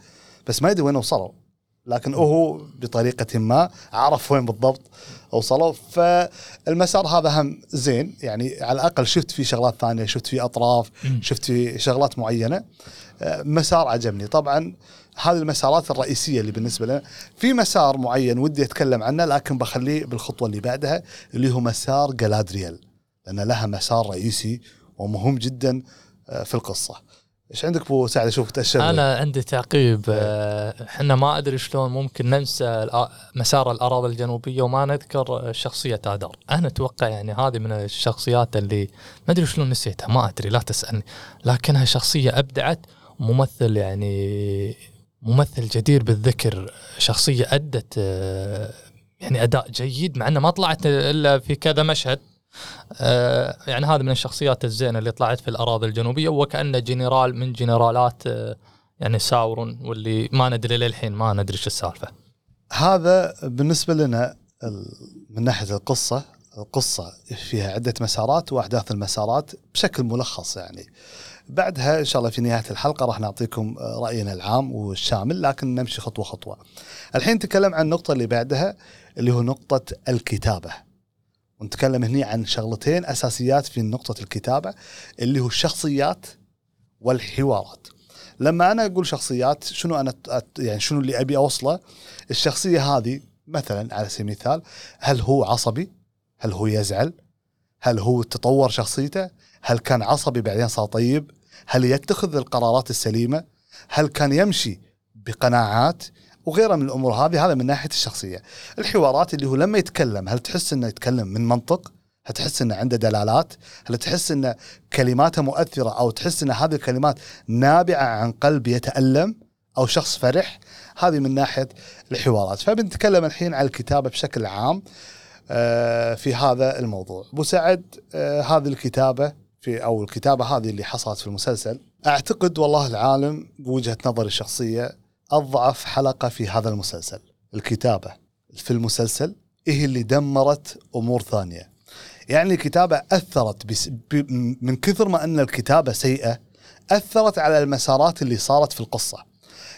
بس ما يدري وين وصلوا. لكن هو بطريقة ما عرف وين بالضبط وصلوا. فالمسار هذا هم زين. يعني على الأقل شفت فيه شغلات ثانية شفت فيه أطراف. شفت فيه شغلات معينة. آه، مسار عجبني. طبعا هذه المسارات الرئيسية اللي بالنسبة لنا. في مسار معين ودي أتكلم عنه لكن بخليه بالخطوة اللي بعدها اللي هو مسار جلادريال لأن لها مسار رئيسي ومهم جدا آه، في القصة. إيش عندك أبو سعد أشوفك تأشر؟ أنا عندي تعقيب آه، إحنا ما أدري شلون ممكن ننسى مسار الأراضي الجنوبية وما نذكر شخصية ادار أنا أتوقع يعني هذه من الشخصيات اللي ما أدري شلون نسيتها ما أدري لا تسألني. لكنها شخصية أبدعت ممثل يعني ممثل جدير بالذكر. شخصية أدت آه، يعني أداء جيد مع إنه ما طلعت إلا في كذا مشهد. يعني هذا من الشخصيات الزينة اللي طلعت في الأراضي الجنوبية وكأنه جنرال من جنرالات آه، يعني ساورون واللي ما ندري للحين ما ندري إيش السالفة. هذا بالنسبة لنا من ناحية القصة القصة فيها عدة مسارات وأحداث المسارات بشكل ملخص يعني بعدها إن شاء الله في نهاية الحلقة راح نعطيكم آه، رأينا العام والشامل لكن نمشي خطوة خطوة. الحين نتكلم عن النقطة اللي بعدها اللي هو نقطة الكتابة. ونتكلم هنا عن شغلتين أساسيات في نقطة الكتابة اللي هو الشخصيات والحوارات. لما أنا أقول شخصيات شنو أنا يعني شنو اللي أبي أوصله؟ الشخصية هذه مثلا على سبيل المثال هل هو عصبي؟ هل هو يزعل؟ هل هو تطور شخصيته؟ هل كان عصبي بعدين صار طيب؟ هل يتخذ القرارات السليمة؟ هل كان يمشي بقناعات؟ وغيرها من الأمور هذه هذا من ناحية الشخصية. الحوارات اللي هو لما يتكلم هل تحس إنه يتكلم من منطق؟ هل تحس إنه عنده دلالات؟ هل تحس ان كلماته مؤثرة أو تحس إن هذه الكلمات نابعة عن قلب يتألم أو شخص فرح؟ هذه من ناحية الحوارات، فبنتكلم الحين عن الكتابه بشكل عام آه، في هذا الموضوع. أبو سعد آه، هذه الكتابة في أو الكتابة هذه اللي حصلت في المسلسل أعتقد والله العالم بوجهة نظري الشخصية أضعف حلقة في هذا المسلسل الكتابة. في المسلسل هي اللي دمرت أمور ثانية. يعني الكتابة أثرت بس من كثر ما أن الكتابة سيئة أثرت على المسارات اللي صارت في القصة.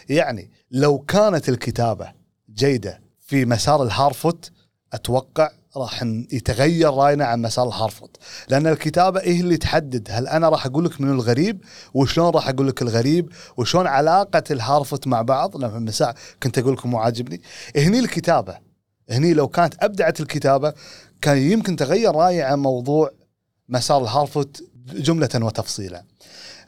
يعني لو كانت الكتابة جيدة في مسار الهارفوت أتوقع راح يتغير راينا عن مسار الهارفوت لأن الكتابة هي اللي تحدد هل أنا راح أقول لك من الغريب وشلون راح أقول لك الغريب وشلون علاقة الهارفوت مع بعض؟ لما مساء. كنت أقول لكم مو عاجبني. هني الكتابة. هني لو كانت أبدعت الكتابة كان يمكن تغير رأيي عن موضوع مسار الهارفوت جملة وتفصيلا.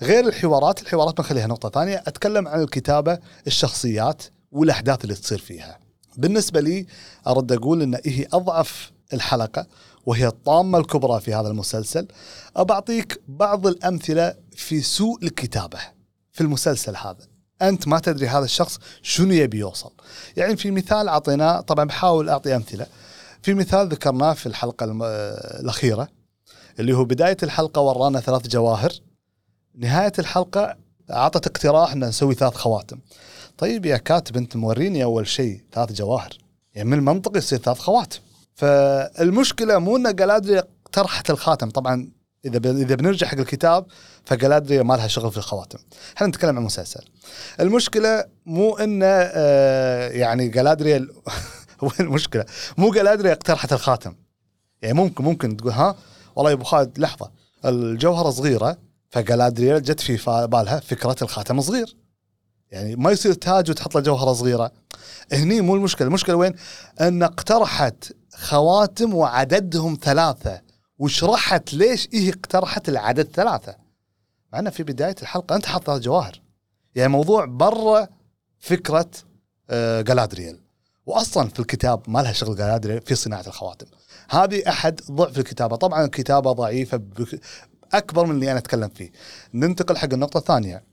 غير الحوارات الحوارات بنخليها نقطة ثانية أتكلم عن الكتابة الشخصيات والأحداث اللي تصير فيها. بالنسبة لي أرد أقول إن هي أضعف الحلقة وهي الطامة الكبرى في هذا المسلسل. أبعطيك بعض الأمثلة في سوء الكتابة في المسلسل هذا. أنت ما تدري هذا الشخص شنو يبي يوصل. يعني في مثال أعطيناه طبعا بحاول أعطي أمثلة. في مثال ذكرناه في الحلقة الأخيرة اللي هو بداية الحلقة ورانا ثلاث جواهر. نهاية الحلقة أعطت اقتراح إن نسوي ثلاث خواتم. طيب يا كاتب انت موريني أول شيء ثلاث جواهر. يعني من المنطق يصير ثلاث خواتم. فالمشكلة مو إن جلادري اقترحت الخاتم. طبعا إذا ب... إذا بنرجع حق الكتاب فجلادري ما لها شغل في الخواتم. إحنا نتكلم عن المسلسل المشكلة مو انه آه يعني جلادريال هو المشكلة؟ مو جلادري اقترحت الخاتم. يعني ممكن ممكن تقول ها والله يا أبو خالد لحظة. الجوهرة صغيرة فجلادريال جت في بالها فكرة الخاتم صغير. يعني ما يصير تاج وتحط له جوهرة صغيرة. هني مو المشكلة المشكلة وين؟ أن اقترحت خواتم وعددهم ثلاثة وشرحت ليش هي اقترحت العدد ثلاثة. مع إنه في بداية الحلقة أنت حاط ثلاث جواهر. يعني موضوع برا فكرة آه، جلادريال واصلا في الكتاب ما لها شغل جلادريال في صناعة الخواتم. هذه أحد ضعف الكتابة. طبعا الكتابه ضعيفة أكبر من اللي أنا أتكلم فيه. ننتقل حق النقطة الثانية.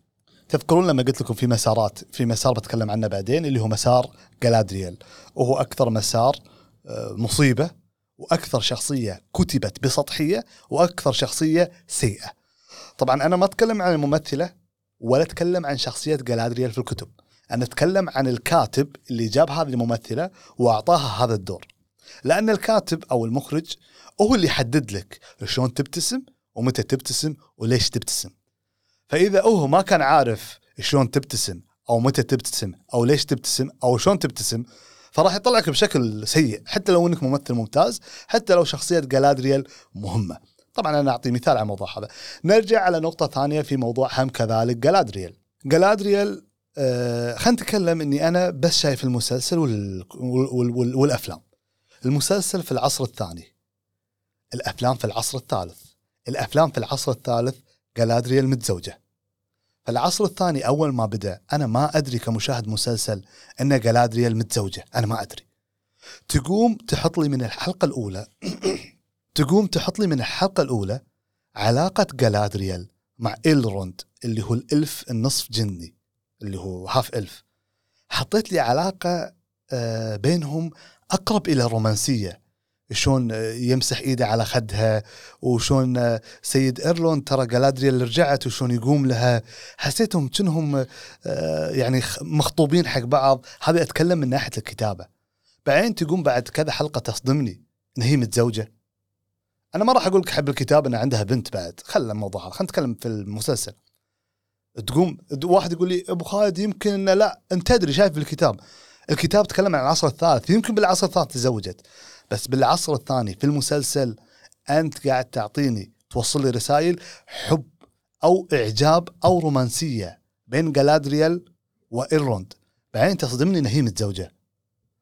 تذكرون لما قلت لكم في مسارات في مسار بتكلم عنه بعدين اللي هو مسار جلادريال وهو أكثر مسار آه، مصيبة وأكثر شخصية كتبت بسطحية وأكثر شخصية سيئة. طبعا أنا ما أتكلم عن الممثلة ولا أتكلم عن شخصية جلادريال في الكتب. أنا أتكلم عن الكاتب اللي جاب هذه الممثلة وأعطاها هذا الدور. لأن الكاتب أو المخرج هو اللي يحدد لك شلون تبتسم ومتى تبتسم وليش تبتسم. فإذا هو ما كان عارف شلون تبتسم أو متى تبتسم أو ليش تبتسم أو شلون تبتسم فراح يطلعك بشكل سيء حتى لو إنك ممثل ممتاز حتى لو شخصية جلادريال مهمة. طبعا أنا أعطي مثال على الموضوع هذا. نرجع على نقطة ثانية في موضوع هم كذلك جلادريال جلادريال آه خلينا نتكلم إني أنا بس شايف المسلسل وال وال وال والأفلام. المسلسل في العصر الثاني. الأفلام في العصر الثالث. الأفلام في العصر الثالث جلادريال متزوجه فالعصر الثاني أول ما بدأ أنا ما أدري كمشاهد مسلسل ان جلادريال متزوجه أنا ما أدري. تقوم تحط لي من الحلقة الأولى تقوم تحط لي من الحلقة الأولى علاقة جلادريال مع إلروند اللي هو الإلف النصف جني اللي هو half elf. حطيت لي علاقة آه، بينهم أقرب إلى الرومانسيه شلون يمسح إيده على خدها وشلون آه، سيد إلروند ترى جلادريال رجعت وشلون يقوم لها حسيتهم كأنهم آه، يعني مخطوبين حق بعض. هذا أتكلم من ناحية الكتابة. بعدين تقوم بعد كذا حلقة تصدمني. إن هي متزوجة. أنا ما راح أقول لك حب الكتاب ان عندها بنت بعد. خلى الموضوع خلينا نتكلم في المسلسل. تقوم واحد يقول لي أبو خالد يمكن إن لا. أنت تدري شايف في الكتاب. الكتاب تكلم عن العصر الثالث. يمكن بالعصر الثالث تزوجت. بس بالعصر الثاني في المسلسل أنت قاعد تعطيني توصل لي رسائل حب أو إعجاب أو رومانسية بين جلادريال وايروند بعدين تصدمني إن هي متزوجة.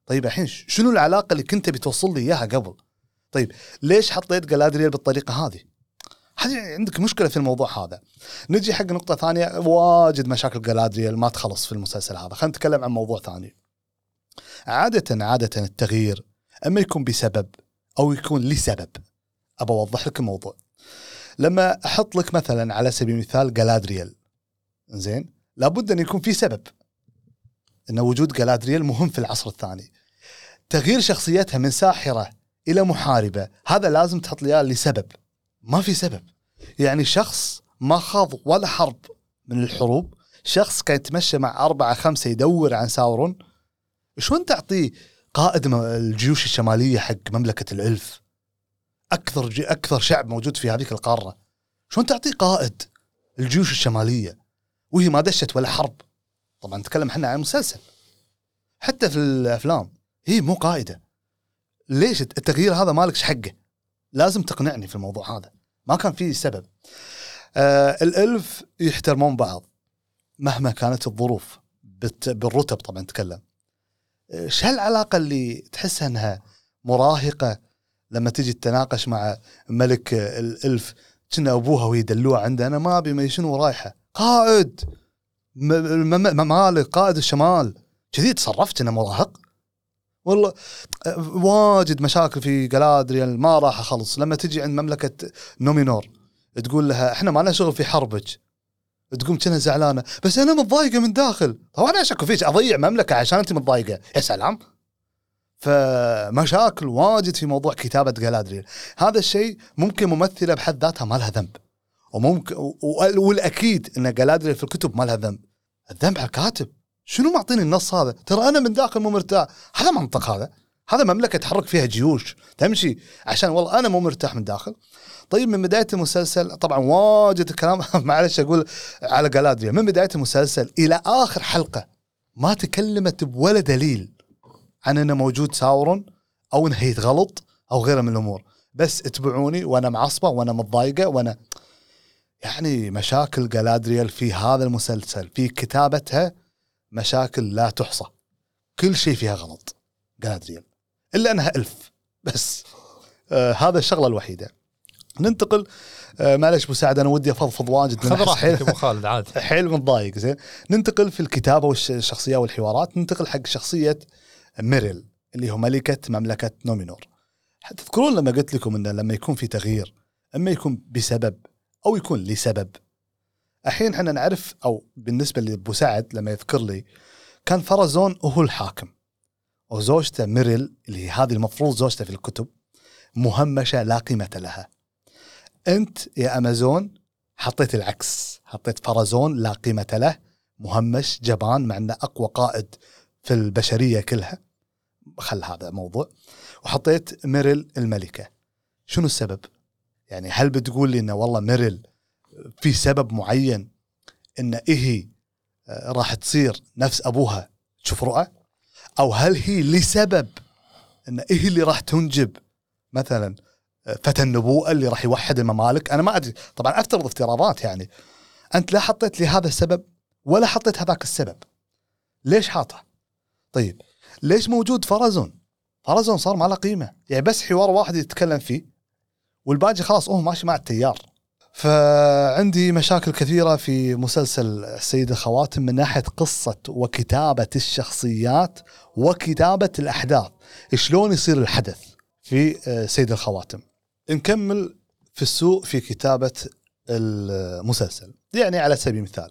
طيب الحين شنو العلاقة اللي كنت بتوصل لي إياها قبل؟ طيب ليش حطيت جلادريال بالطريقة هذه؟ هذه عندك مشكلة في الموضوع هذا. نجي حق نقطة ثانية. واجد مشاكل جلادريال ما تخلص في المسلسل هذا. خلينا نتكلم عن موضوع ثاني. عادة عادة التغيير اما يكون بسبب أو يكون لسبب. أبى أوضح لك الموضوع لما أحط لك مثلا على سبيل المثال جلادريال زين لابد أن يكون في سبب. إن وجود جلادريال مهم في العصر الثاني. تغيير شخصيتها من ساحرة إلى محاربة هذا لازم تحط لي لسبب. ما في سبب. يعني شخص ما خاض ولا حرب من الحروب. شخص كان يتمشى مع أربعة خمسة يدور عن ساورون. شلون تعطيه قائد الجيوش الشمالية حق مملكة الإلف. أكثر جي أكثر شعب موجود في هذيك القارة. شلون تعطيه قائد الجيوش الشمالية؟ وهي ما دشت ولا حرب. طبعا نتكلم إحنا عن مسلسل. حتى في الأفلام هي مو قائدة. ليش التغيير هذا مالكش حقه؟ لازم تقنعني في الموضوع هذا. ما كان في سبب. آه الألف يحترمون بعض مهما كانت الظروف. بالرتب طبعا نتكلم. شو العلاقه اللي تحسها أنها مراهقة لما تجي تتناقش مع ملك الألف؟ كنا أبوها وهي دلوعه عنده أنا ما أبي ما شنو رايحة؟ قائد! ممالك قائد الشمال. كذي تصرفت انه مراهق؟ والله آه، واجد مشاكل في جلادريال ما راح أخلص. لما تجي عند مملكة نومينور تقول لها إحنا ما لنا شغل في حربك. تقوم كأنها زعلانة. بس أنا متضايقة من داخل. طبعا اشك فيك أضيع مملكة عشان أنت متضايقة. يا سلام. فمشاكل واجد في موضوع كتابة جلادريل هذا الشيء ممكن ممثلة بحد ذاتها ما لها ذنب. وممكن والأكيد إن جلادريل في الكتب ما لها ذنب. الذنب على الكاتب. شنو معطيني النص هذا؟ ترى أنا من داخل مو مرتاح. هذا منطق هذا. هذا مملكة تحرك فيها جيوش. تمشي. عشان والله أنا مو مرتاح من داخل. طيب من بداية المسلسل طبعا واجد الكلام. معلش أقول على جلادريا. من بداية المسلسل إلى آخر حلقة ما تكلمت بولا دليل عن إنه موجود ساورون أو إنه يتغلط أو غيره من الأمور. بس اتبعوني وأنا معصبة وأنا متضايقة وأنا يعني مشاكل جلادريال في هذا المسلسل في كتابتها مشاكل لا تحصى. كل شيء فيها غلط جلادريال إلا إنها إلف. بس آه هذا الشغلة الوحيدة. ننتقل. آه معلش مساعد أنا ودي أفضفض واجد خذ راحتك أبو خالد عادي. حيل متضايق زين. ننتقل في الكتابة والشخصيه والحوارات. ننتقل حق شخصية ميريل اللي هو ملكة مملكة نومينور. تذكرون لما قلت لكم إنه لما يكون في تغيير أما يكون بسبب أو يكون لسبب. الحين إحنا نعرف أو بالنسبة لأبو سعد لما يذكر لي كان فرزون هو الحاكم. وزوجته ميريل اللي هذه المفروض زوجته في الكتب مهمشة لا قيمة لها. أنت يا أمازون حطيت العكس. حطيت فرزون لا قيمة له مهمش جبان مع إنه أقوى قائد في البشرية كلها. خل هذا موضوع. وحطيت ميريل الملكة. شنو السبب؟ يعني هل بتقول لي إنه والله ميريل في سبب معين إن إيه راح تصير نفس أبوها؟ تشوف رؤى؟ أو هل هي لسبب إن إيه اللي راح تنجب؟ مثلا فتى النبوءه اللي راح يوحد الممالك. أنا ما أدري. طبعا أفترض افتراضات يعني. أنت لا حطيت لي هذا السبب ولا حطيت هذاك السبب. ليش حاطه؟ طيب ليش موجود فرزون؟ فرزون صار ما له قيمة. يعني بس حوار واحد يتكلم فيه والباقي خلاص هو ماشي مع التيار. فعندي مشاكل كثيرة في مسلسل السيده خواتم من ناحية قصة وكتابة الشخصيات وكتابة الأحداث. شلون يصير الحدث في آه، سيد الخواتم؟ نكمل في السوق في كتابة المسلسل. يعني على سبيل المثال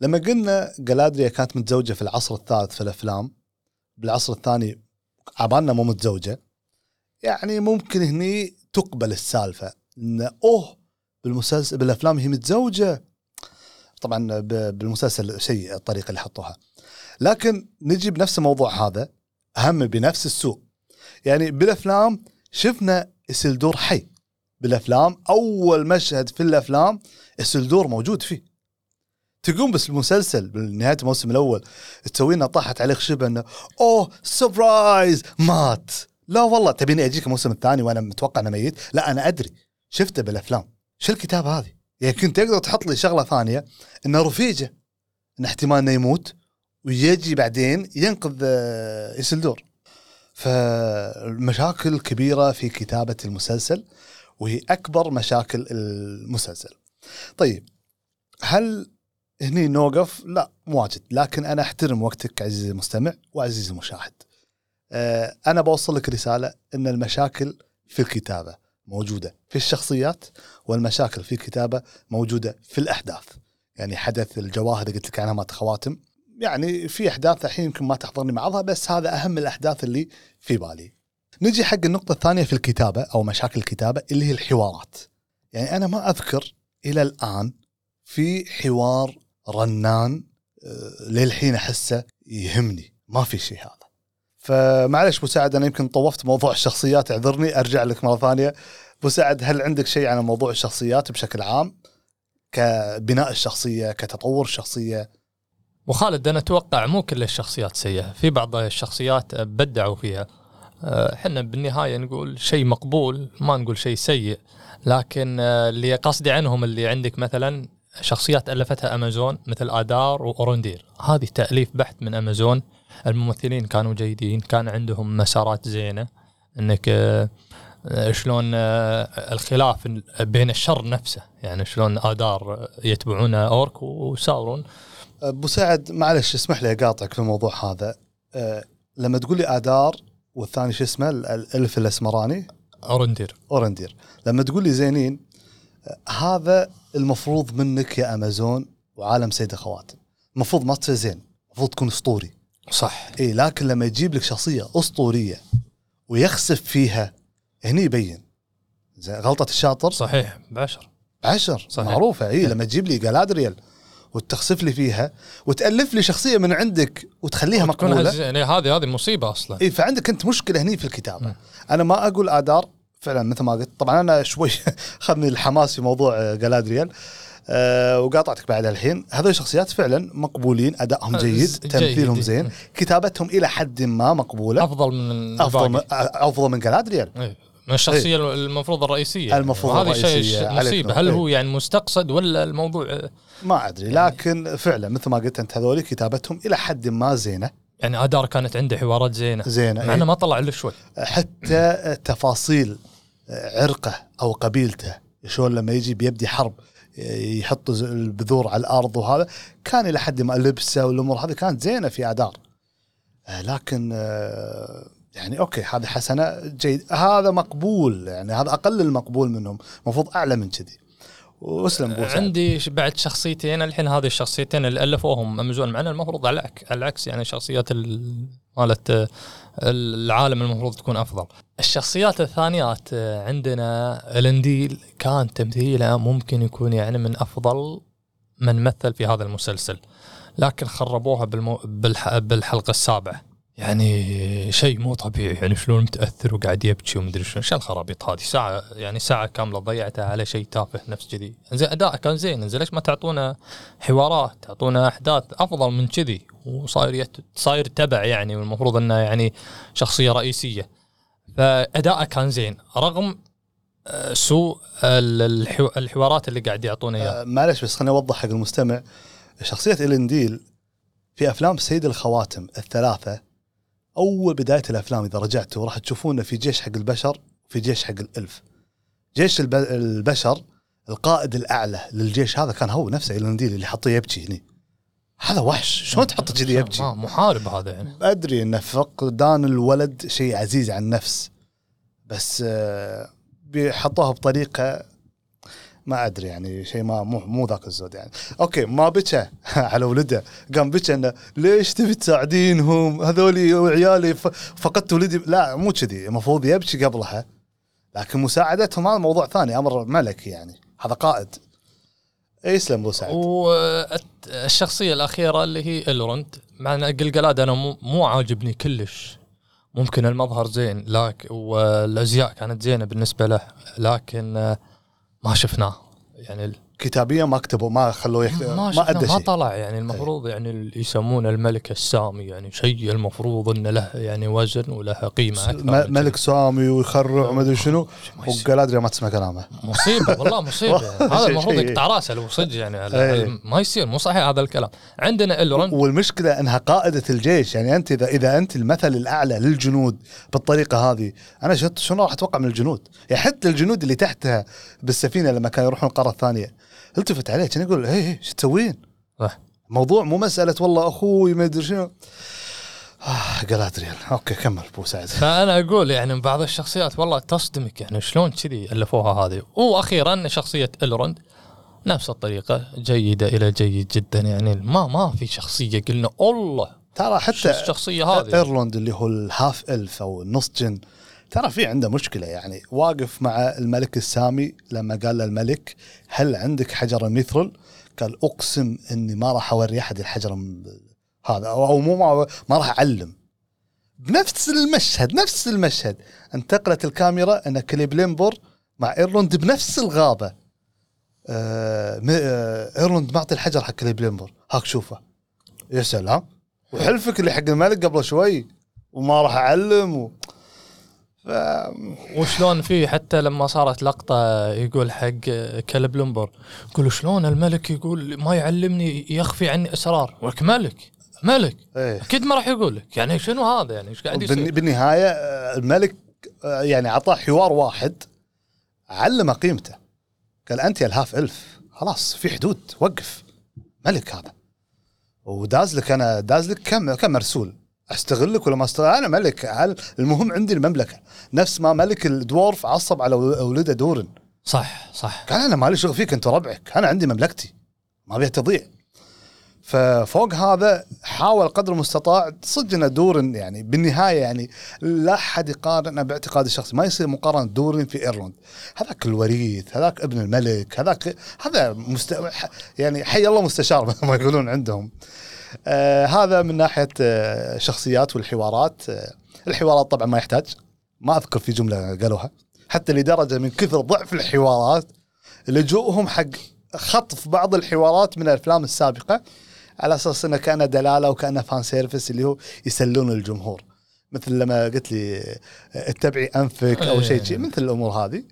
لما قلنا جلادريا كانت متزوجة في العصر الثالث في الأفلام بالعصر الثاني عبالنا مو متزوجة يعني ممكن هني تقبل السالفة إن أوه بالمسلسل بالأفلام هي متزوجة. طبعا بالمسلسل شيء الطريقة اللي حطوها. لكن نجي بنفس الموضوع هذا هم بنفس السوق. يعني بالأفلام شفنا إسلدور حي بالأفلام. أول مشهد في الأفلام إسلدور موجود فيه. تقوم بس المسلسل بنهايه الموسم الأول تسوي لنا طاحت عليه خشبه إنه أوه سربرايز مات. لا والله تبيني أجيك الموسم الثاني وأنا متوقع إنه ميت؟ لا أنا أدري. شفته بالأفلام. شو الكتابه هذه؟ يعني كنت تقدر تحط لي شغلة ثانية إنه رفيجة إن احتمال إنه يموت ويجي بعدين ينقذ آه، إسلدور. فالمشاكل كبيرة في كتابة المسلسل وهي أكبر مشاكل المسلسل. طيب هل هني نوقف؟ لا مو واجد لكن أنا أحترم وقتك عزيزي المستمع وعزيزي المشاهد. أه أنا بوصل لك رسالة أن المشاكل في الكتابة موجودة في الشخصيات والمشاكل في الكتابة موجودة في الأحداث. يعني حدث الجواهر اللي قلت لك عنها مات خواتم. يعني في أحداث الحين يمكن ما تحضرني معظها بس هذا أهم الأحداث اللي في بالي. نجي حق النقطة الثانية في الكتابة أو مشاكل الكتابة اللي هي الحوارات. يعني أنا ما أذكر إلى الآن في حوار رنان آه، للحين أحسه يهمني. ما في شيء هذا. فمعلش مساعد أنا يمكن طوفت موضوع الشخصيات اعذرني أرجع لك مرة ثانية. مساعد هل عندك شيء عن موضوع الشخصيات بشكل عام؟ كبناء الشخصية كتطور وخالد أنا أتوقع مو كل الشخصيات سيئة. في بعض الشخصيات بدعوا فيها. آه، إحنا بالنهاية نقول شيء مقبول ما نقول شيء سيء. لكن آه، اللي قصدي عنهم اللي عندك مثلا شخصيات ألفتها أمازون مثل آدار واورندير هذه تأليف بحت من أمازون. الممثلين كانوا جيدين كان عندهم مسارات زينة. إنك آه، شلون الخلاف بين الشر نفسه. يعني شلون آدار يتبعون أورك وساورون. أبو سعد معلش اسمح لي أقاطعك في الموضوع هذا. أه لما تقول لي ادار والثاني شو اسمه؟ ال- الالف الأسمراني؟ أورندير. أورندير. لما تقول لي زينين هذا المفروض منك يا أمازون وعالم سيد خواتم المفروض ما تصير زين المفروض تكون أسطوري. صح. إي لكن لما يجيب لك شخصية أسطورية ويخسف فيها هني يبين. زين غلطة الشاطر؟ صحيح بعشر. عشر صحيح. معروفة. إي لما تجيب لي جالادريال وتخسف لي فيها وتألف لي شخصية من عندك وتخليها مقبولة يعني هذه هذه المصيبه أصلا اي فعندك أنت مشكلة هني في الكتابة مم. أنا ما أقول آدار فعلا مثل ما قلت طبعا أنا شوي خذني الحماس في موضوع آه، جالادريال أه وقاطعتك بعد الحين هذول شخصيات فعلا مقبولين أدائهم آه، جيد تمثيلهم. زين كتابتهم إلى حد ما مقبولة أفضل من أفضل من الباقي. أفضل من جالادريال إيه. من الشخصية المفروض الرئيسية. المفروض وهذا شيء مصيبه. هل إيه. هو يعني مستقصد ولا الموضوع آه، ما أدري لكن فعلا مثل ما قلت أنت هذول كتابتهم إلى حد ما زينة. يعني آدار كانت عنده حوارات زينة. زينة مع إيه. انه ما طلع إلا شوي. حتى تفاصيل عرقه أو قبيلته شلون لما يجي بيبدي حرب يحط ز- البذور على الأرض وهذا كان إلى حد ما لبسه والأمور هذه كانت زينة في آدار. آه، لكن آه، يعني أوكي هذا حسنة جيد هذا مقبول يعني هذا أقل المقبول منهم المفروض أعلى من كذي واسلم. عندي بعد شخصيتين الحين هذه الشخصيتين اللي الفوهم امازون معنا المفروض على العك- على العكس يعني شخصيات ال- مالت العالم المفروض تكون أفضل. الشخصيات الثانيات آه، عندنا الانديل كان تمثيله ممكن يكون يعني من أفضل من مثل في هذا المسلسل لكن خربوها بالمو... بالح... بالحلقة السابعة يعني شيء مو طبيعي. يعني شلون متأثر وقاعد يبكي ومدري شلون. شو الخرابيط هذه؟ ساعة يعني ساعة كاملة ضيعتها على شيء تافه نفس كذي. زين اداءه كان زين. زين ليش ما تعطونا حوارات؟ تعطونا أحداث أفضل من كذي. وصاير يت... صاير تبع يعني والمفروض إنه يعني شخصية رئيسية. فأداءه كان زين. رغم آه، سوء ال- الحو... الحوارات اللي قاعد يعطونا إياها. آه، معلش بس خليني أوضح حق المستمع. شخصية النديل في أفلام سيد الخواتم الثلاثة أول بداية الأفلام إذا رجعتوا راح تشوفونه في جيش حق البشر وفي جيش حق الإلف. جيش الب- البشر القائد الأعلى للجيش هذا كان هو نفسه النديل اللي حطيه يبكي هني. هذا وحش. شلون تحط كذي يبكي؟ محارب هذا يعني. أدري ان فقدان الولد شيء عزيز على النفس بس آه، بيحطوها بطريقة ما أدري يعني شيء ما مو مو ذاك الزود يعني. أوكي ما بكى على ولده. قام بكى إنه ليش تبي تساعدينهم؟ هذولي وعيالي ف- فقدت ولدي. لا مو كذي. المفروض يبكي قبلها لكن مساعدتهم هذا موضوع ثاني أمر ملكي يعني. هذا قائد. إيه، يسلم ابو سعد والشخصية الأخيرة اللي هي إلروند مع أن قلقلاد أنا مو, مو عاجبني كلش. ممكن المظهر زين لكن والأزياء كانت زينة بالنسبة له لكن ما شفناه. يعني ال- كتابيا ما كتبوا ما خلوه يكتب ما, ما ادى ما طلع يعني المفروض يعني اللي يسمونه الملك السامي يعني شيء المفروض انه له يعني وزن وله قيمة أكثر ملك. سامي ويخرع وما أدري شنو. وقالادري ما تسمع كلامه مصيبة والله مصيبة يعني. هذا المفروض. يقطع راسه لو صدق يعني إيه. ما يصير مو صحيح هذا الكلام عندنا إلروند والمشكلة إنها قائدة الجيش يعني أنت اذا إذا أنت المثل الأعلى للجنود بالطريقة هذه أنا شنو راح أتوقع من الجنود يعني حتى الجنود اللي تحتها بالسفينة لما كانوا يروحون القارة الثانية التفت عليه كان يقول هي هي شو تسوين؟ صح. موضوع مو مسألة والله أخوي ما ادري شنو. آه جلادريال okay كمل أبو سعد. فأنا أقول يعني بعض الشخصيات والله تصدمك يعني شلون كذي ألفوها هذه. وأخيرا شخصية إلروند نفس الطريقة جيدة إلى جيد جدا يعني. ما ما في شخصية قلنا الله ترى حتى الشخصية هذه؟ إيرلوند اللي هو ال half elf أو النص جن ترى في عنده مشكلة يعني. واقف مع الملك السامي لما قال له الملك هل عندك حجر ميثرل؟ قال أقسم إني ما راح أوري أحد الحجر هذا. أو مو ما, ما راح أعلم. بنفس المشهد نفس المشهد. انتقلت الكاميرا ان كليبليمبر مع ايرلوند بنفس الغابة. آه آه ايرلوند معطي الحجر حق كليبليمبر هاك شوفه. يا سلام. وحلفك اللي حق الملك قبل شوي وما راح أعلم و... ف... وشلون في حتى لما صارت لقطة يقول حق كليبليمبر يقول شلون الملك يقول ما يعلمني يخفي عني إسرار؟ ولك ملك ملك إيه. أكيد ما راح يقول لك. يعني شنو هذا يعني؟ إيش قاعد يصير؟ بالنهاية آه، الملك آه، يعني اعطاه حوار واحد علمه قيمته. قال أنت يا الهاف ألف خلاص في حدود وقف ملك هذا. وداز لك أنا داز لك كم كم مرسول أستغلك ولا ما استغل أنا ملك. المهم عندي المملكة. نفس ما ملك الدورف عصب على ولده دورن. صح صح. قال أنا مالي شغل فيك أنت ربعك. أنا عندي مملكتي. ما أبيها تضيع. ففوق هذا حاول قدر المستطاع صدق انه دورن يعني بالنهاية يعني لا أحد يقارن باعتقادي الشخصي ما يصير مقارنة دورن في إيرلند. هذاك الوريث هذاك ابن الملك هذاك هذا مست... يعني حي الله مستشار ما يقولون عندهم. آه هذا من ناحية آه شخصيات والحوارات. آه الحوارات طبعا ما يحتاج. ما أذكر في جملة قالوها. حتى لدرجة من كثر ضعف الحوارات لجوءهم حق خطف بعض الحوارات من الأفلام السابقة على أساس إنه كان دلالة وكأنه فان سيرفيس اللي هو يسلون الجمهور. مثل لما قلت لي اتبعي أنفك أو شيء شيء. مثل الأمور هذه.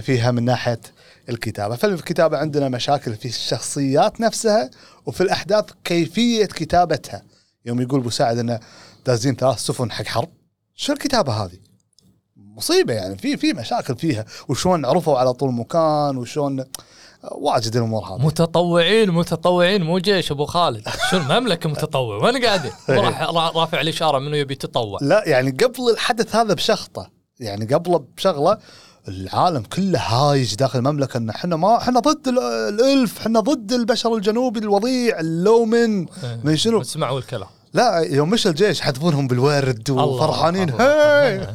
فيها من ناحية الكتابة. ففي الكتابه عندنا مشاكل في الشخصيات نفسها وفي الأحداث كيفية كتابتها. يوم يقول أبو سعد إنه دازين ثلاث سفن حق حرب. شو الكتابة هذه؟ مصيبة يعني. في في مشاكل فيها. وشلون عرفوا على طول مكان وشلون واجد الأمور هذه. متطوعين متطوعين. مو جيش أبو خالد. شو المملكة متطوع وين قاعدين راح را- رافع الإشارة منو يبي يتطوع. لا يعني قبل الحدث هذا بشخطة. يعني قبله بشغلة العالم كله هايج داخل المملكة إن إحنا ما إحنا ضد ال- الألف إحنا ضد البشر الجنوبي الوضيع اللومن. من شنو؟ اسمعوا الكلام. لا يوم مشى الجيش حذفونهم بالورد وفرحانين. هاي!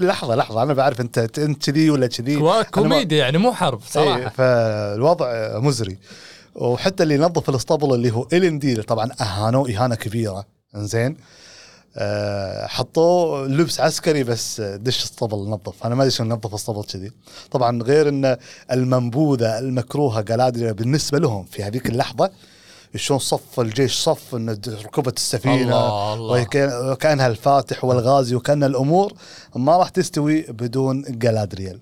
لحظة لحظة أنا بعرف أنت أنت كذي ولا كذي؟ ما- كوميديا يعني مو حرب إيه صراحة. فالوضع مزري. وحتى اللي ينظف الاسطبل اللي هو النديل طبعا اهانوه إهانة كبيرة. أه حطوه لبس عسكري بس دش اسطبل نظف. أنا ما أدري شلون نظف اسطبل كذي. طبعا غير إن المنبوذة المكروهة جلادريا بالنسبة لهم في هذيك اللحظة شلون صف الجيش صف إن ركبت السفينة الله الله. وكأنها الفاتح والغازي وكان الأمور ما راح تستوي بدون جلادريال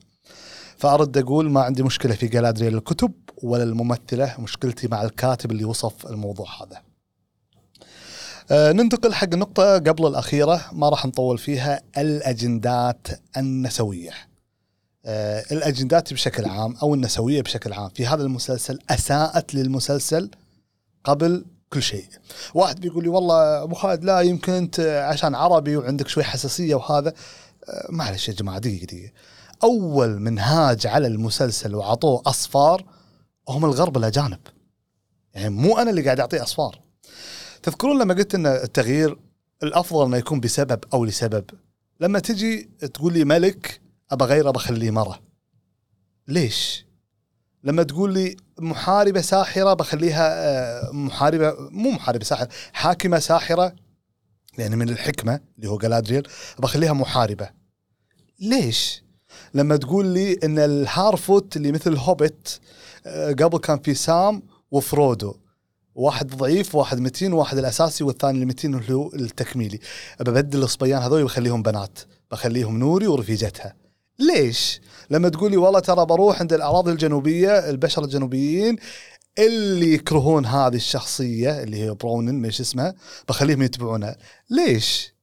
فأرد أقول ما عندي مشكلة في جلادريال الكتب ولا الممثلة مشكلتي مع الكاتب اللي وصف الموضوع هذا. آه ننتقل حق النقطة قبل الأخيرة ما راح نطول فيها الأجندات النسوية. آه الأجندات بشكل عام أو النسوية بشكل عام في هذا المسلسل أساءت للمسلسل قبل كل شيء. واحد بيقول لي والله أبو خالد لا يمكن أنت عشان عربي وعندك شوي حساسية وهذا. آه معلش يا جماعة دقيقة دقيقة. أول من هاج على المسلسل وعطوه أصفار هم الغرب الأجانب. يعني مو أنا اللي قاعد أعطيه أصفار. تذكرون لما قلت إن التغيير الأفضل أنه يكون بسبب أو لسبب؟ لما تجي تقول لي ملك ابى غيره بخليه مره ليش؟ لما تقول لي محاربة ساحرة بخليها آه، محاربة مو محاربة ساحرة حاكمة ساحرة. يعني من الحكمة اللي هو جلادريل بخليها محاربة. ليش؟ لما تقول لي إن الهارفوت اللي مثل هوبت آه، قبل كان في سام وفرودو. واحد ضعيف واحد متين واحد الأساسي والثاني المتين اللي هو التكميلي. ببدل الصبيان هذول بخليهم بنات بخليهم نوري ورفيجتها. ليش؟ لما تقولي والله ترى بروح عند الاراضي الجنوبية البشر الجنوبيين اللي يكرهون هذه الشخصية اللي هي برونن مش اسمها؟ بخليهم يتبعونها. ليش؟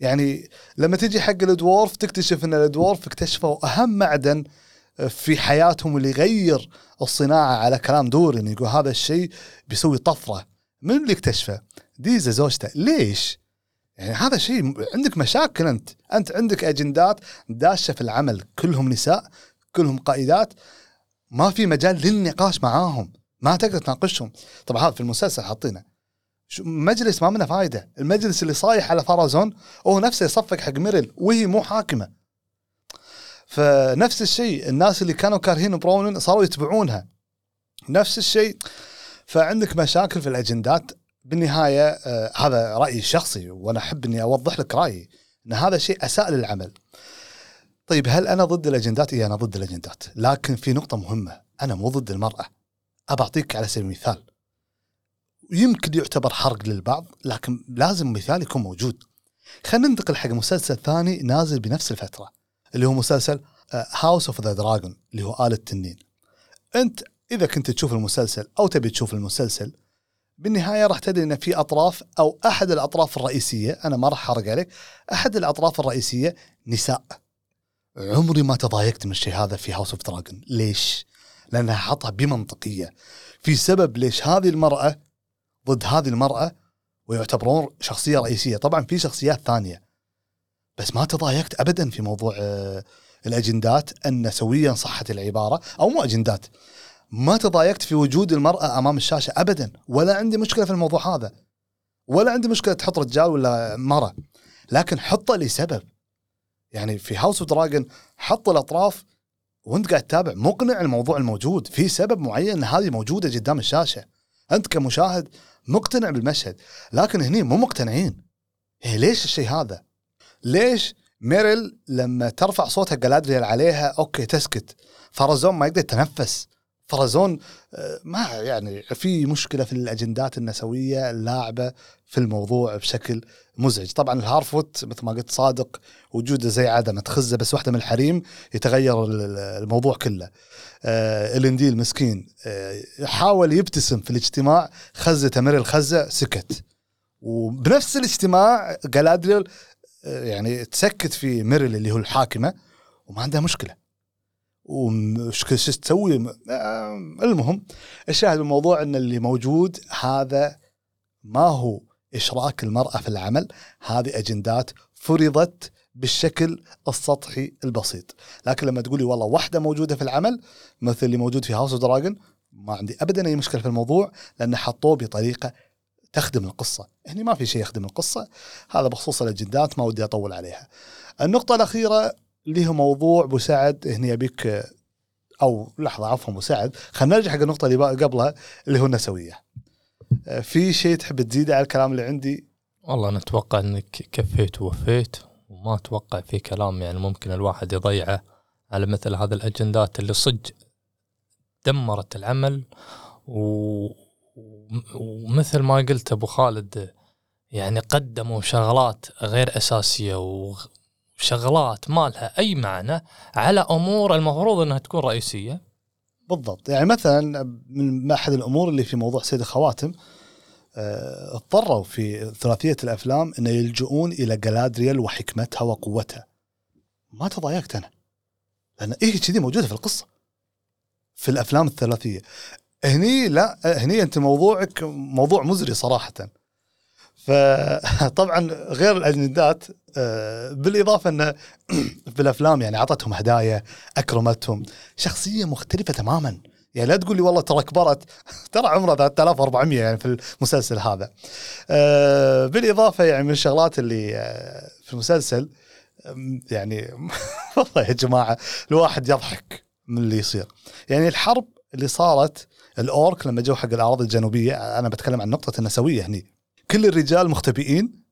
يعني لما تجي حق الدوورف تكتشف إن الدوورف اكتشفوا أهم معدن في حياتهم اللي يغير الصناعة على كلام دورن يقول هذا الشيء بيسوي طفرة. من اللي اكتشفه؟ ديزا زوجته. ليش؟ يعني هذا شيء عندك مشاكل أنت. أنت عندك أجندات داشة في العمل. كلهم نساء كلهم قائدات. ما في مجال للنقاش معاهم. ما تقدر تناقشهم. طبعا هذا في المسلسل حاطينه. مجلس ما منه فايدة. المجلس اللي صايح على فرازون هو نفسه يصفق حق ميرل وهي مو حاكمة. فنفس الشيء الناس اللي كانوا كارهين برونن صاروا يتبعونها نفس الشيء فعندك مشاكل في الأجندات بالنهاية آه هذا رأيي الشخصي وأنا أحب إني أوضح لك رأيي إن هذا شيء أساء للعمل طيب هل أنا ضد الأجندات؟ اي أنا ضد الأجندات، لكن في نقطة مهمة، أنا مو ضد المرأة. أبى أعطيك على سبيل المثال. يمكن يعتبر حرق للبعض، لكن لازم مثال يكون موجود. خلينا ننتقل حق مسلسل ثاني نازل بنفس الفترة، اللي هو مسلسل House of the Dragon اللي هو آل التنين. أنت إذا كنت تشوف المسلسل أو تبي تشوف المسلسل بالنهاية راح تدري إن في أطراف أو أحد الأطراف الرئيسية أنا ما راح أحرق عليك أحد الأطراف الرئيسية نساء. عمري ما تضايقت من الشيء هذا في House of Dragon ليش؟ لأنها حطها بمنطقية. في سبب ليش هذه المرأة ضد هذه المرأة ويعتبرون شخصية رئيسية. طبعا في شخصيات ثانية. بس ما تضايقت ابدا في موضوع آه، الأجندات النسوية إن صحت العبارة أو مو أجندات. ما تضايقت في وجود المرأة أمام الشاشة ابدا ولا عندي مشكلة في الموضوع هذا ولا عندي مشكلة تحط رجال ولا مره لكن حطه لسبب. يعني في House of Dragon حط الأطراف وأنت قاعد تتابع مقنع الموضوع الموجود. في سبب معين إن هذه موجودة قدام الشاشة. أنت كمشاهد مقتنع بالمشهد لكن هني مو مقتنعين. إيه ليش الشيء هذا؟ ليش ميريل لما ترفع صوتها جلادريال عليها okay تسكت. فرازون ما يقدر يتنفس. فرازون آه، ما يعني في مشكلة في الأجندات النسوية اللاعبه في الموضوع بشكل مزعج. طبعا الهارفوت مثل ما قلت صادق وجوده زي عدمه تخزه بس واحدة من الحريم يتغير ال- ال- الموضوع كله. آه الانديل مسكين آه حاول يبتسم في الاجتماع خزته ميريل خزه سكت. وبنفس الاجتماع جلادريل يعني تسكت في ميريل اللي هو الحاكمة وما عندها مشكلة. وش تسوي؟ آه، المهم الشاهد بالموضوع إن اللي موجود هذا ما هو إشراك المرأة في العمل هذه أجندات فرضت بالشكل السطحي البسيط. لكن لما تقولي والله واحدة موجودة في العمل مثل اللي موجود في House Dragon ما عندي ابدا أي مشكلة في الموضوع لأن حطوه بطريقة تخدم القصة. هني ما في شيء يخدم القصة. هذا بخصوص الأجندات ما ودي أطول عليها. النقطة الأخيرة اللي هو موضوع أبو سعد هني أبيك أو لحظة عفوا أبو سعد. خلينا نرجع حق النقطة اللي قبلها اللي هو النسوية. في شيء تحب تزيده على الكلام اللي عندي؟ والله أنا أتوقع إنك كفيت ووفيت وما أتوقع في كلام يعني ممكن الواحد يضيعه على مثل هذه الأجندات اللي صج دمرت العمل و... ومثل ما قلت أبو خالد يعني قدموا شغلات غير أساسية وشغلات ما لها أي معنى على أمور المفروض إنها تكون رئيسية. بالضبط. يعني مثلا من أحد الأمور اللي في موضوع سيد الخواتم آه، اضطروا في ثلاثية الأفلام إن يلجؤون إلى جلادريال وحكمتها وقوتها. ما تضايقت أنا لأن إيه كذي موجودة في القصة في الأفلام الثلاثية. هني لا هني أنت موضوعك موضوع مزري صراحة. فطبعا غير الأجندات آه، بالإضافة انه في الأفلام يعني أعطتهم هدايا أكرمتهم. شخصية مختلفة تماما. يعني لا تقول لي والله ترى كبرت. ترى عمرها 3400 يعني في المسلسل هذا. آه، بالإضافة يعني من الشغلات اللي آه، في المسلسل يعني والله يا جماعة الواحد يضحك من اللي يصير. يعني الحرب اللي صارت الأورك لما جو حق الاراضي الجنوبية أنا بتكلم عن نقطة النسويه هني. كل الرجال مختبئين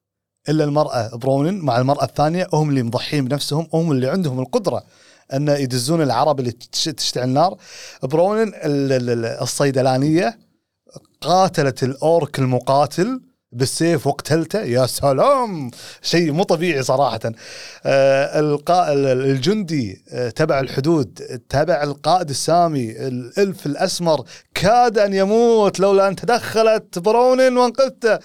إلا المرأة برونن مع المرأة الثانية هم اللي مضحين بنفسهم هم اللي عندهم القدرة أن يدزون العرب اللي تش- تشتعل النار. برونن ال- ال- ال- الصيدلانية قاتلت الأورك المقاتل بالسيف واقتلته يا سلام! شيء مو طبيعي صراحة. آه القا... ال- ال- الجندي آه تبع الحدود تبع القائد السامي الألف الأسمر كاد أن يموت لولا أن تدخلت برونن وانقذته.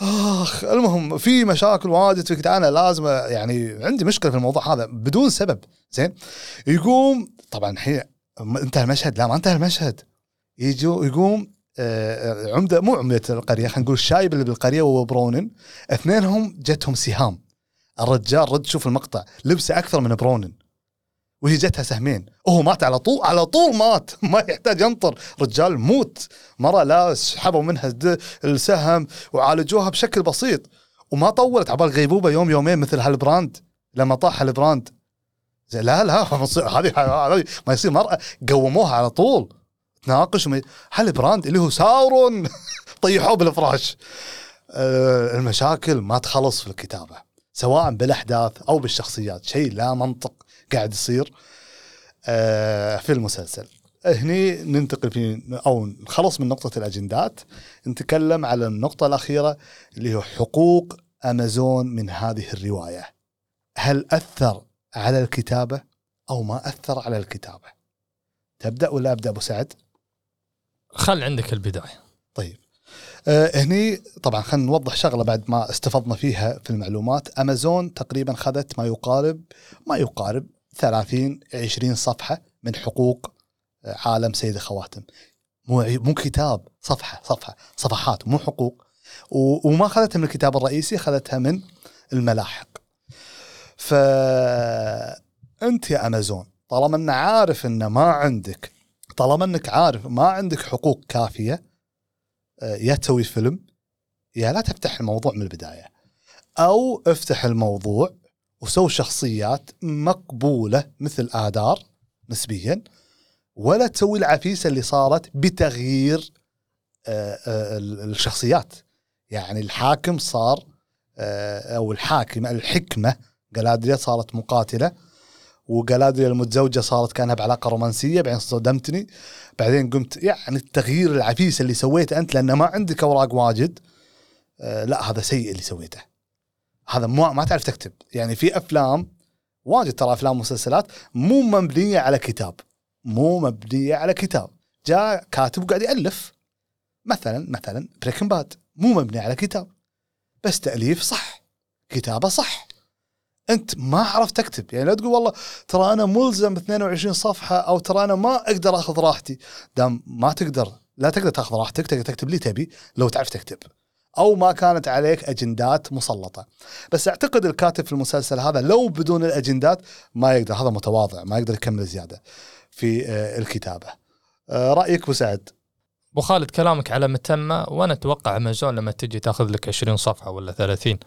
آخ المهم في مشاكل واجد فيك أنا لازم يعني عندي مشكلة في الموضوع هذا بدون سبب. زين؟ يقوم طبعا الحين انتهى المشهد. لا ما انتهى المشهد. يجو يقوم عمدة مو عمدة القرية خلينا نقول الشايب اللي بالقرية وهو برونن. اثنينهم جتهم سهام. الرجال رد شوف المقطع لبسه أكثر من برونن. وهي جتها سهمين. وهو مات على طول على طول مات. ما يحتاج ينطر. رجال موت. مرة لا سحبوا منها السهم وعالجوها بشكل بسيط. وما طولت عبال غيبوبة يوم يومين مثل هالبراند. لما طاح هالبراند. لا لا هذه ما يصير. مرأة قوموها على طول. تناقش وما- هالبراند اللي هو ساورون؟ طيحوه بالفراش. آه، المشاكل ما تخلص في الكتابة سواء بالأحداث أو بالشخصيات شيء لا منطق قاعد يصير آه، في المسلسل. هني ننتقل في أو نخلص من نقطة الأجندات. نتكلم على النقطة الأخيرة اللي هو حقوق أمازون من هذه الرواية. هل أثر على الكتابة أو ما أثر على الكتابة؟ تبدأ ولا أبدأ أبو سعد؟ خل عندك البداية. طيب. آه هني طبعا خلينا نوضح شغلة بعد ما استفضنا فيها في المعلومات. أمازون تقريبا خذت ما يقارب ما يقارب 30 20 صفحة من حقوق آه، عالم سيد خواتم مو مو كتاب صفحة صفحة صفحات مو حقوق. وما اخذتها من الكتاب الرئيسي اخذتها من الملاحق. ف أنت يا أمازون طالما ان عارف ان ما عندك طالما انك عارف ما عندك حقوق كافية آه، يا تسوي فيلم يا لا تفتح الموضوع من البداية. أو افتح الموضوع وسوي شخصيات مقبولة مثل آدار نسبيا ولا تسوي العفيسة اللي صارت بتغيير آه، آه، الشخصيات. يعني الحاكم صار أو الحاكمه الحكمة جلادريا صارت مقاتلة وجلادريا المتزوجة صارت كأنها بعلاقة رومانسية بعدين صدمتني. بعدين قمت يعني التغيير العفيس اللي سويته أنت لأن ما عندك أوراق واجد. آه لا هذا سيء اللي سويته. هذا ما ما تعرف تكتب. يعني في أفلام واجد ترى أفلام ومسلسلات مو مبنية على كتاب. مو مبنية على كتاب. جاء كاتب وقاعد يألف. مثلا مثلا بريكن باد مو مبني على كتاب. بس تأليف صح. كتابة صح. أنت ما عرفت تكتب. يعني لا تقول والله ترى أنا ملزم ب 22 صفحة أو ترى أنا ما أقدر أخذ راحتي. دام ما تقدر لا تقدر تأخذ راحتك تقدر تكتب اللي تبي لو تعرف تكتب. أو ما كانت عليك أجندات مسلطة. بس أعتقد الكاتب في المسلسل هذا لو بدون الأجندات ما يقدر هذا متواضع ما يقدر يكمل زيادة في آه، الكتابة. آه، رأيك أبو سعد؟ أبو خالد كلامك على متمة وأنا أتوقع أمازون لما تجي تأخذ لك 20 صفحة ولا 30 و-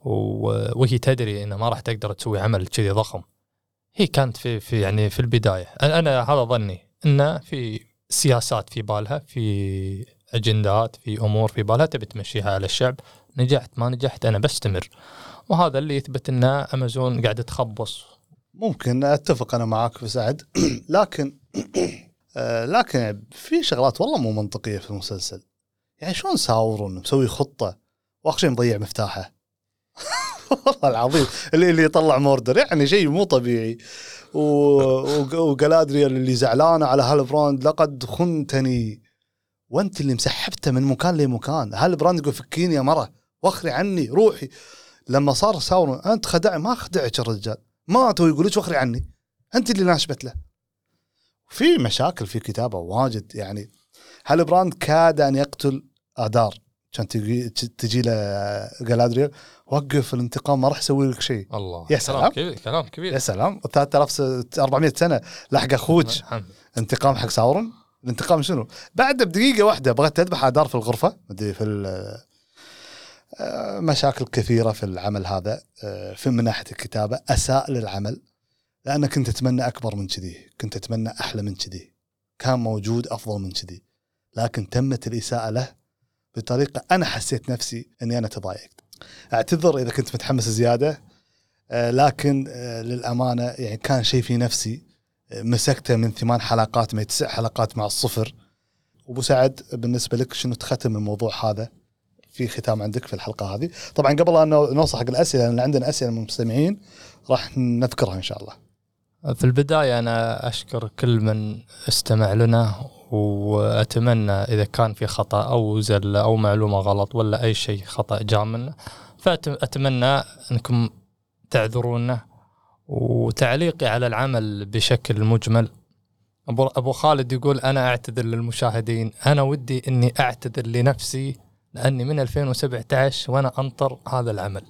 وهي تدري انها ما راح تقدر تسوي عمل كذي ضخم. هي كانت في في يعني في البداية. أنا هذا ظني إنه في سياسات في بالها في أجندات في أمور في بالها تبي تمشيها على الشعب. نجحت ما نجحت أنا بستمر. وهذا اللي يثبت إن أمازون قاعدة تخبص. ممكن أتفق أنا معاك ابو سعد. لكن آه، لكن في شغلات والله مو منطقية في المسلسل. يعني شلون ساورون مسوي خطة واخر شيء مضيع مفتاحه؟ والله العظيم. اللي اللي يطلع موردر. يعني شيء مو طبيعي. و... وج- وجلادريال اللي زعلانه على هالبراند لقد خنتني. وأنت اللي مسحبته من مكان لمكان. هالبراند يقول فكيني يا مرة واخري عني روحي. لما صار ساورون أنت خدع ما خدعك الرجال مات ويقول لك واخري عني. أنت اللي ناشبت له. في مشاكل في كتابه واجد. يعني هالبراند كاد أن يقتل آدار. تجي تجي له جلادريال وقف الانتقام ما راح يسوي لك شيء. الله. يا كلام سلام. كبير كلام كبير. يا سلام. 3400 سنة. لحق أخوك. الحمد. انتقام حق ساورون الانتقام شنو؟ بعد بدقيقة واحدة بغيت تذبح ادار في الغرفة. مدري في آه، مشاكل كثيرة في العمل هذا. آه، في من ناحية الكتابة أساء للعمل. لانك كنت تتمنى أكبر من كذي. كنت تتمنى أحلى من كذي. كان موجود أفضل من كذي. لكن تمت الإساءة له بطريقة أنا حسيت نفسي إني أنا تضايقت. اعتذر إذا كنت متحمس زيادة. آه، لكن آه، للأمانة يعني كان شيء في نفسي آه، مسكته من ثمان حلقات من تسع حلقات مع الصفر. وابو سعد بالنسبة لك شنو تختم الموضوع هذا في ختام عندك في الحلقة هذه؟ طبعا قبل أن نوصل حق الأسئلة لأن عندنا أسئلة من المستمعين راح نذكرها إن شاء الله. في البداية أنا أشكر كل من استمع لنا وأتمنى إذا كان في خطأ أو زلة أو معلومة غلط ولا أي شيء خطأ جاء منا فأتمنى أنكم تعذرونا وتعليقي على العمل بشكل مجمل. ابو أبو خالد يقول أنا أعتذر للمشاهدين. أنا ودي إني أعتذر لنفسي لأني من 2017 وأنا أنطر هذا العمل.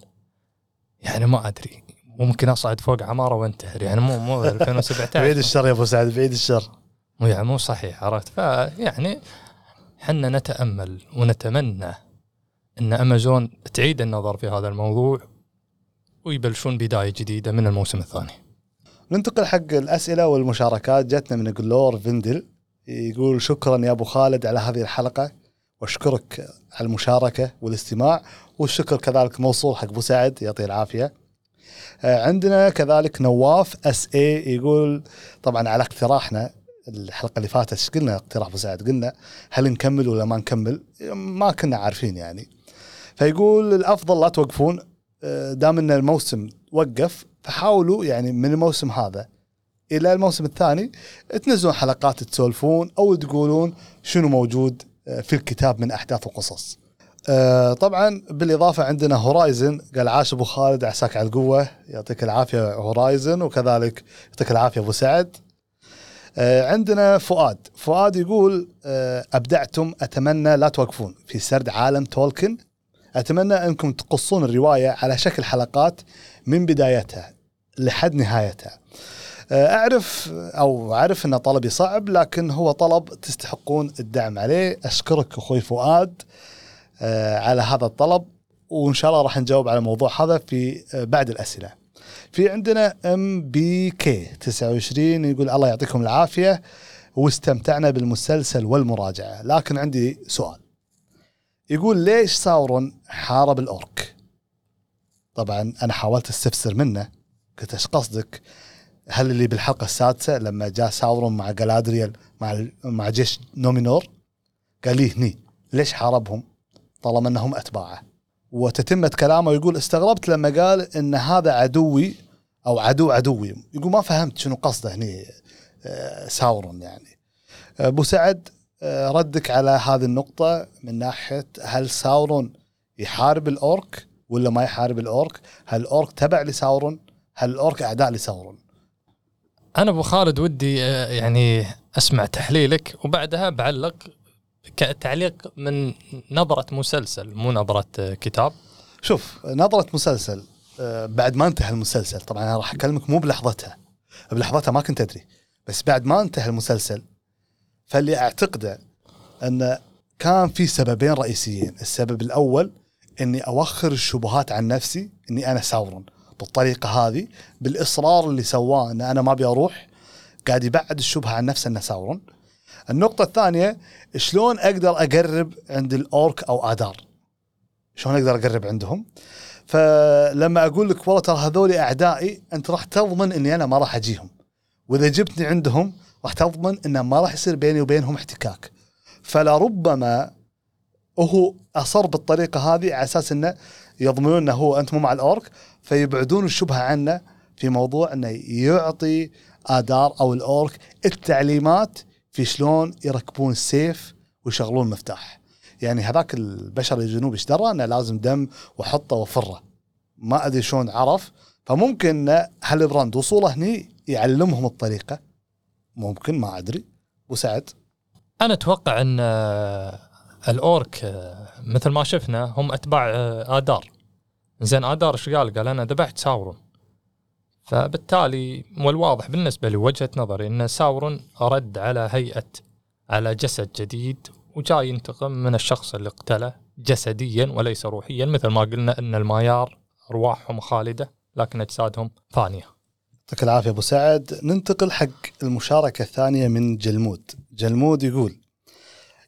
يعني ما أدري. ممكن أصعد فوق عمارة وأنتحر. يعني مو مو 2017 بعيد الشر يا أبو سعد بعيد الشر. يعني مو صحيح عرفت فيعني حنا نتأمل ونتمنى إن أمازون تعيد النظر في هذا الموضوع ويبلشون بداية جديدة من الموسم الثاني. ننتقل حق الأسئلة والمشاركات جتنا من جلور فيندل يقول شكرا يا أبو خالد على هذه الحلقة وأشكرك على المشاركة والاستماع والشكر كذلك موصول حق أبو سعد يعطيه العافية. آه، عندنا كذلك نواف SA يقول طبعا على اقتراحنا الحلقة اللي فاتت إيش قلنا اقتراح أبو سعد قلنا هل نكمل ولا ما نكمل؟ ما كنا عارفين يعني. فيقول الأفضل لا توقفون آه، دام إن الموسم وقف فحاولوا يعني من الموسم هذا إلى الموسم الثاني تنزلون حلقات تسولفون أو تقولون شنو موجود آه، في الكتاب من أحداث وقصص. آه، طبعا بالإضافة عندنا هورايزن قال عاش أبو خالد عساك على القوة يعطيك العافية هورايزن وكذلك يعطيك العافية أبو سعد. عندنا فؤاد، فؤاد يقول أبدعتم أتمنى لا توقفون في سرد عالم تولكن أتمنى أنكم تقصون الرواية على شكل حلقات من بدايتها لحد نهايتها. آه، أعرف أو أعرف إن طلبي صعب لكن هو طلب تستحقون الدعم عليه، أشكرك أخوي فؤاد آه، على هذا الطلب وإن شاء الله راح نجاوب على الموضوع هذا في آه، بعد الأسئلة. في عندنا MBK 29 يقول الله يعطيكم العافية واستمتعنا بالمسلسل والمراجعة، لكن عندي سؤال. يقول ليش ساورون حارب الأورك؟ طبعا أنا حاولت أستفسر منه قلت إيش قصدك؟ هل اللي بالحلقة السادسة لما جاء ساورون مع جالادريال مع مع جيش نومينور قال لي هني ليش حاربهم؟ طالما إنهم أتباعه. وتتمه كلامه يقول استغربت لما قال إن هذا عدوي أو عدو عدوي. يقول ما فهمت شنو قصده هني آه، ساورون يعني. أبو سعد آه، ردك على هذه النقطة من ناحية هل ساورون يحارب الأورك ولا ما يحارب الأورك؟ هل الأورك تبع لساورون؟ هل الأورك أعداء لساورون؟ أنا أبو خالد ودي آه، يعني أسمع تحليلك وبعدها بعلق كتعليق من نظرة مسلسل مو نظرة آه، كتاب شوف نظرة مسلسل بعد ما انتهى المسلسل طبعا أنا راح أكلمك مو بلحظتها بلحظتها ما كنت أدري بس بعد ما انتهى المسلسل فاللي أعتقده أن كان في سببين رئيسيين، السبب الأول إني أوخر الشبهات عن نفسي إني أنا ساورون بالطريقة هذه بالإصرار اللي سواه إن أنا ما أبي أروح قاعد يبعد الشبهة عن نفسه إنه ساورون. النقطة الثانية شلون أقدر أقرب عند الأورك أو آدار؟ شلون أقدر أقرب عندهم؟ فلما أقول لك والله ترى هذول أعدائي أنت راح تضمن إني أنا ما راح أجيهم. وإذا جبتني عندهم راح تضمن إنه ما راح يصير بيني وبينهم احتكاك فلربما هو أصر بالطريقة هذه على أساس إنه يضمنون إنه هو أنت مو مع الأورك فيبعدون الشبهة عنه في موضوع إنه يعطي آدار أو الأورك التعليمات في شلون يركبون السيف ويشغلون المفتاح. يعني هذاك البشر الجنوبي إيش درى؟ إنه لازم دم وحطه وفره. ما أدري شلون عرف. فممكن هالبراند وصوله هني يعلمهم الطريقة؟ ممكن ما أدري. بو سعد أنا أتوقع إن آه، الأورك آه، مثل ما شفنا هم أتباع آه، ادار زين ادار إيش قال؟ قال أنا ذبحت ساورون. فبالتالي والواضح بالنسبة لي وجهه نظري إن ساورون رد على هيئة على جسد جديد وجاي ينتقم من الشخص اللي قتله جسديا وليس روحيا مثل ما قلنا إن المايار أرواحهم خالدة لكن أجسادهم فانية. يعطيك العافية أبو سعد. ننتقل حق المشاركة الثانية من جلمود. جلمود يقول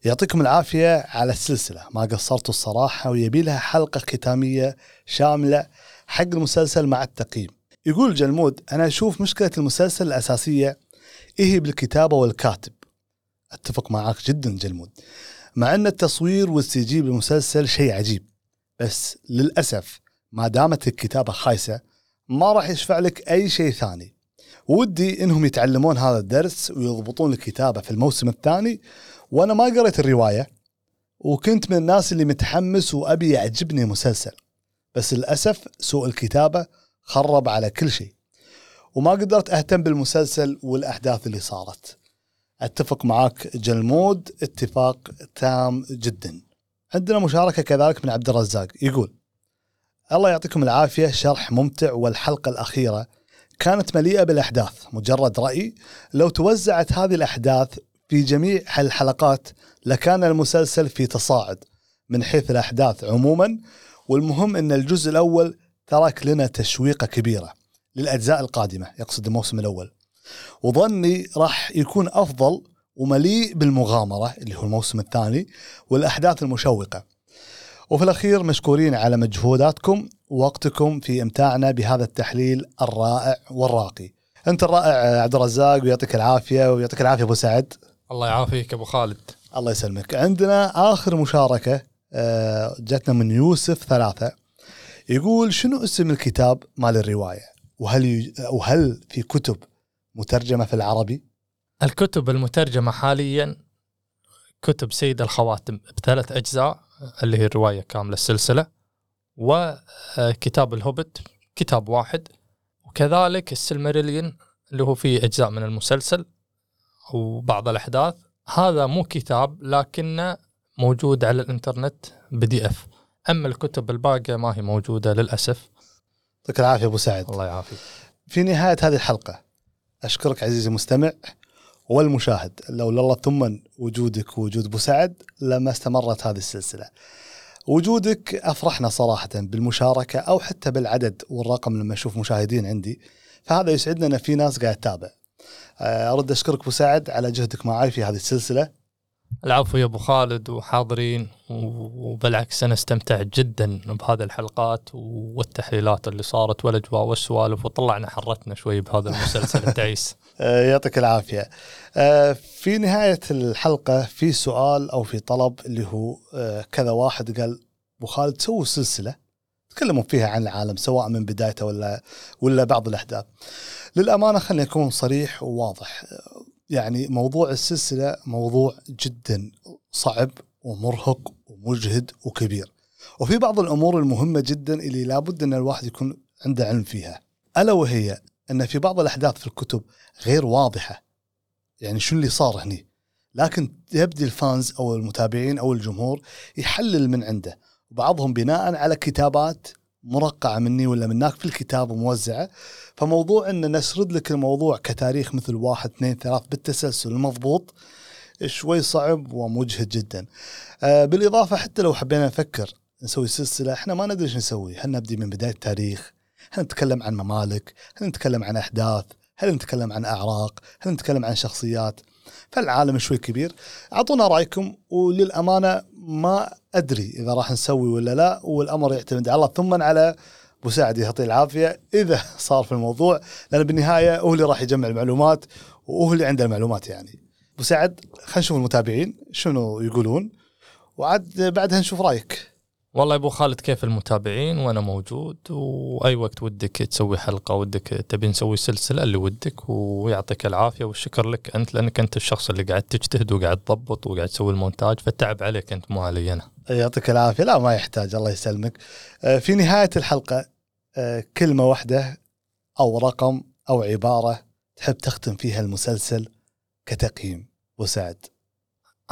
يعطيكم العافية على السلسلة. ما قصرتوا الصراحة ويبي لها حلقة ختامية شاملة حق المسلسل مع التقييم. يقول جلمود أنا أشوف مشكلة المسلسل الأساسية هي بالكتابة والكاتب. أتفق معك جدا جلمود. مع أن التصوير وال CG بالمسلسل شيء عجيب بس للأسف ما دامت الكتابة خايسة ما راح يشفع لك أي شيء ثاني. ودي إنهم يتعلمون هذا الدرس ويضبطون الكتابة في الموسم الثاني وأنا ما قريت الرواية وكنت من الناس اللي متحمس وأبي يعجبني مسلسل بس للأسف سوء الكتابة خرب على كل شيء. وما قدرت أهتم بالمسلسل والأحداث اللي صارت. أتفق معاك جلمود اتفاق تام جدا. عندنا مشاركة كذلك من عبد الرزاق. يقول الله يعطيكم العافية شرح ممتع والحلقة الأخيرة كانت مليئة بالأحداث. مجرد رأي. لو توزعت هذه الأحداث في جميع الحلقات لكان المسلسل في تصاعد من حيث الأحداث عموما. والمهم إن الجزء الأول ترك لنا تشويقه كبيرة للأجزاء القادمة يقصد الموسم الأول. وظني راح يكون أفضل ومليء بالمغامرة اللي هو الموسم الثاني والأحداث المشوقة. وفي الأخير مشكورين على مجهوداتكم ووقتكم في إمتاعنا بهذا التحليل الرائع والراقي. أنت الرائع عبد الرزاق ويعطيك العافية ويعطيك العافية أبو سعد. الله يعافيك أبو خالد. الله يسلمك. عندنا آخر مشاركة آه، جاتنا من يوسف ثلاثة. يقول شنو اسم الكتاب مال الرواية؟ وهل ي... وهل في كتب مترجمة في العربي؟ الكتب المترجمة حاليا كتب سيد الخواتم بثلاث أجزاء اللي هي الرواية كاملة السلسلة وكتاب الهوبت كتاب واحد وكذلك السلمريليون اللي هو فيه أجزاء من المسلسل وبعض الأحداث. هذا مو كتاب لكنه موجود على الإنترنت بي دي اف أما الكتب الباقية ما هي موجودة للأسف يعطيك العافية أبو سعد الله يعافيك في نهاية هذه الحلقة أشكرك عزيزي المستمع والمشاهد لولا الله ثم وجودك ووجود أبو سعد لما استمرت هذه السلسلة. وجودك أفرحنا صراحة بالمشاركة أو حتى بالعدد والرقم لما أشوف مشاهدين عندي فهذا يسعدنا إن في ناس قاعد تتابع. أرد أشكرك أبو سعد على جهدك معي في هذه السلسلة. العفو يا أبو خالد وحاضرين وبالعكس أنا استمتعت جدا بهذه الحلقات والتحليلات اللي صارت والأجواء والسوالف وطلعنا حرتنا شوي بهذا المسلسل التعيس آه، يعطيك العافية. آه، في نهاية الحلقة في سؤال أو في طلب اللي هو آه، كذا واحد قال أبو خالد سووا سلسلة تكلموا فيها عن العالم سواء من بدايته ولا ولا بعض الأحداث. للأمانة خليني أكون صريح وواضح. يعني موضوع السلسلة موضوع جدا صعب ومرهق ومجهد وكبير. وفي بعض الأمور المهمة جدا اللي لابد أن الواحد يكون عنده علم فيها. ألا وهي أن في بعض الأحداث في الكتب غير واضحة. يعني شو اللي صار هني؟ لكن يبدي الفانز أو المتابعين أو الجمهور يحلل من عنده وبعضهم بناء على كتابات مرقعة مني ولا منك في الكتاب وموزعة فموضوع إن نسرد لك الموضوع كتاريخ مثل واحد اثنين ثلاث بالتسلسل المضبوط شوي صعب ومجهد جدا. آه بالإضافة حتى لو حبينا نفكر نسوي سلسلة إحنا ما ندري إيش نسوي، هل نبدي من بداية التاريخ؟ هل نتكلم عن ممالك؟ هل نتكلم عن أحداث؟ هل نتكلم عن أعراق؟ هل نتكلم عن شخصيات؟ فالعالم شوي كبير أعطونا رأيكم وللأمانة ما أدري إذا راح نسوي ولا لا والأمر يعتمد على الله. ثم على أبو سعد يعطيه العافية. إذا صار في الموضوع لأن بالنهاية هو اللي راح يجمع المعلومات وهو اللي عنده المعلومات يعني. أبو سعد خلينا نشوف المتابعين شنو يقولون وعاد بعدها نشوف رأيك. والله أبو خالد كيف المتابعين؟ وأنا موجود وأي وقت ودك تسوي حلقة ودك تبي نسوي سلسلة اللي ودك ويعطيك العافية والشكر لك أنت لأنك أنت الشخص اللي قاعد تجتهد وقاعد تضبط وقاعد تسوي المونتاج فالتعب عليك أنت مو علي أنا. يعطيك العافية. لا ما يحتاج الله يسلمك. آه، في نهاية الحلقة آه، كلمة واحدة أو رقم أو عبارة تحب تختم فيها المسلسل كتقييم ابو سعد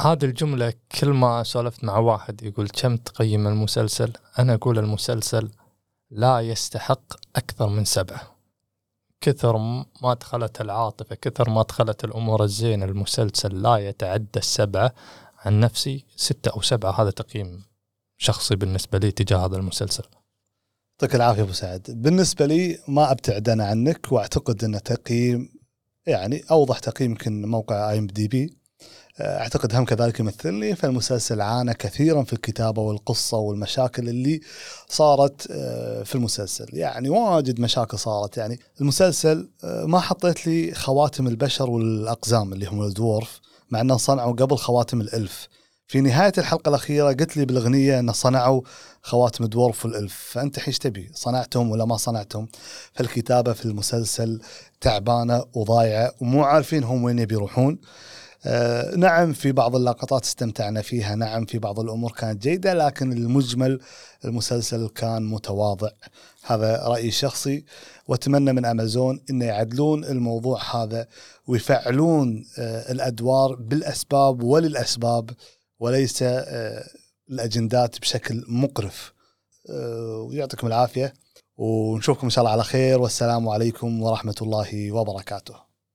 هذه الجملة كل ما سولفت مع واحد يقول كم تقيم المسلسل؟ أنا أقول المسلسل لا يستحق أكثر من سبعة. كثر ما دخلت العاطفة كثر ما دخلت الأمور الزينة المسلسل لا يتعدى السبعة. عن نفسي ستة أو سبعة هذا تقييم شخصي بالنسبة لي تجاه هذا المسلسل. يعطيك العافية أبو سعد. بالنسبة لي ما أبتعد أنا عنك وأعتقد أن تقييم يعني أوضح تقييم يمكن موقع اي ام دي بي أعتقد هم كذلك يمثلني فالمسلسل عانى كثيرا في الكتابة والقصة والمشاكل اللي صارت آه، في المسلسل. يعني واجد مشاكل صارت. يعني المسلسل آه، ما حطيت لي خواتم البشر والأقزام اللي هم الدورف مع إنهم صنعوا قبل خواتم الألف. في نهاية الحلقة الأخيرة قلت لي بالأغنية ان صنعوا خواتم الدورف والألف. فأنت إيش تبي؟ صنعتهم ولا ما صنعتهم؟ فالكتابة في المسلسل تعبانة وضايعة ومو عارفين هم وين يبي يروحون. آه نعم في بعض اللقطات استمتعنا فيها نعم في بعض الأمور كانت جيدة لكن المجمل المسلسل كان متواضع. هذا رأيي الشخصي وأتمنى من أمازون أن يعدلون الموضوع هذا ويفعلون آه الأدوار بالأسباب وللأسباب وليس آه الأجندات بشكل مقرف. آه ويعطيكم العافية ونشوفكم إن شاء الله على خير والسلام عليكم ورحمة الله وبركاته.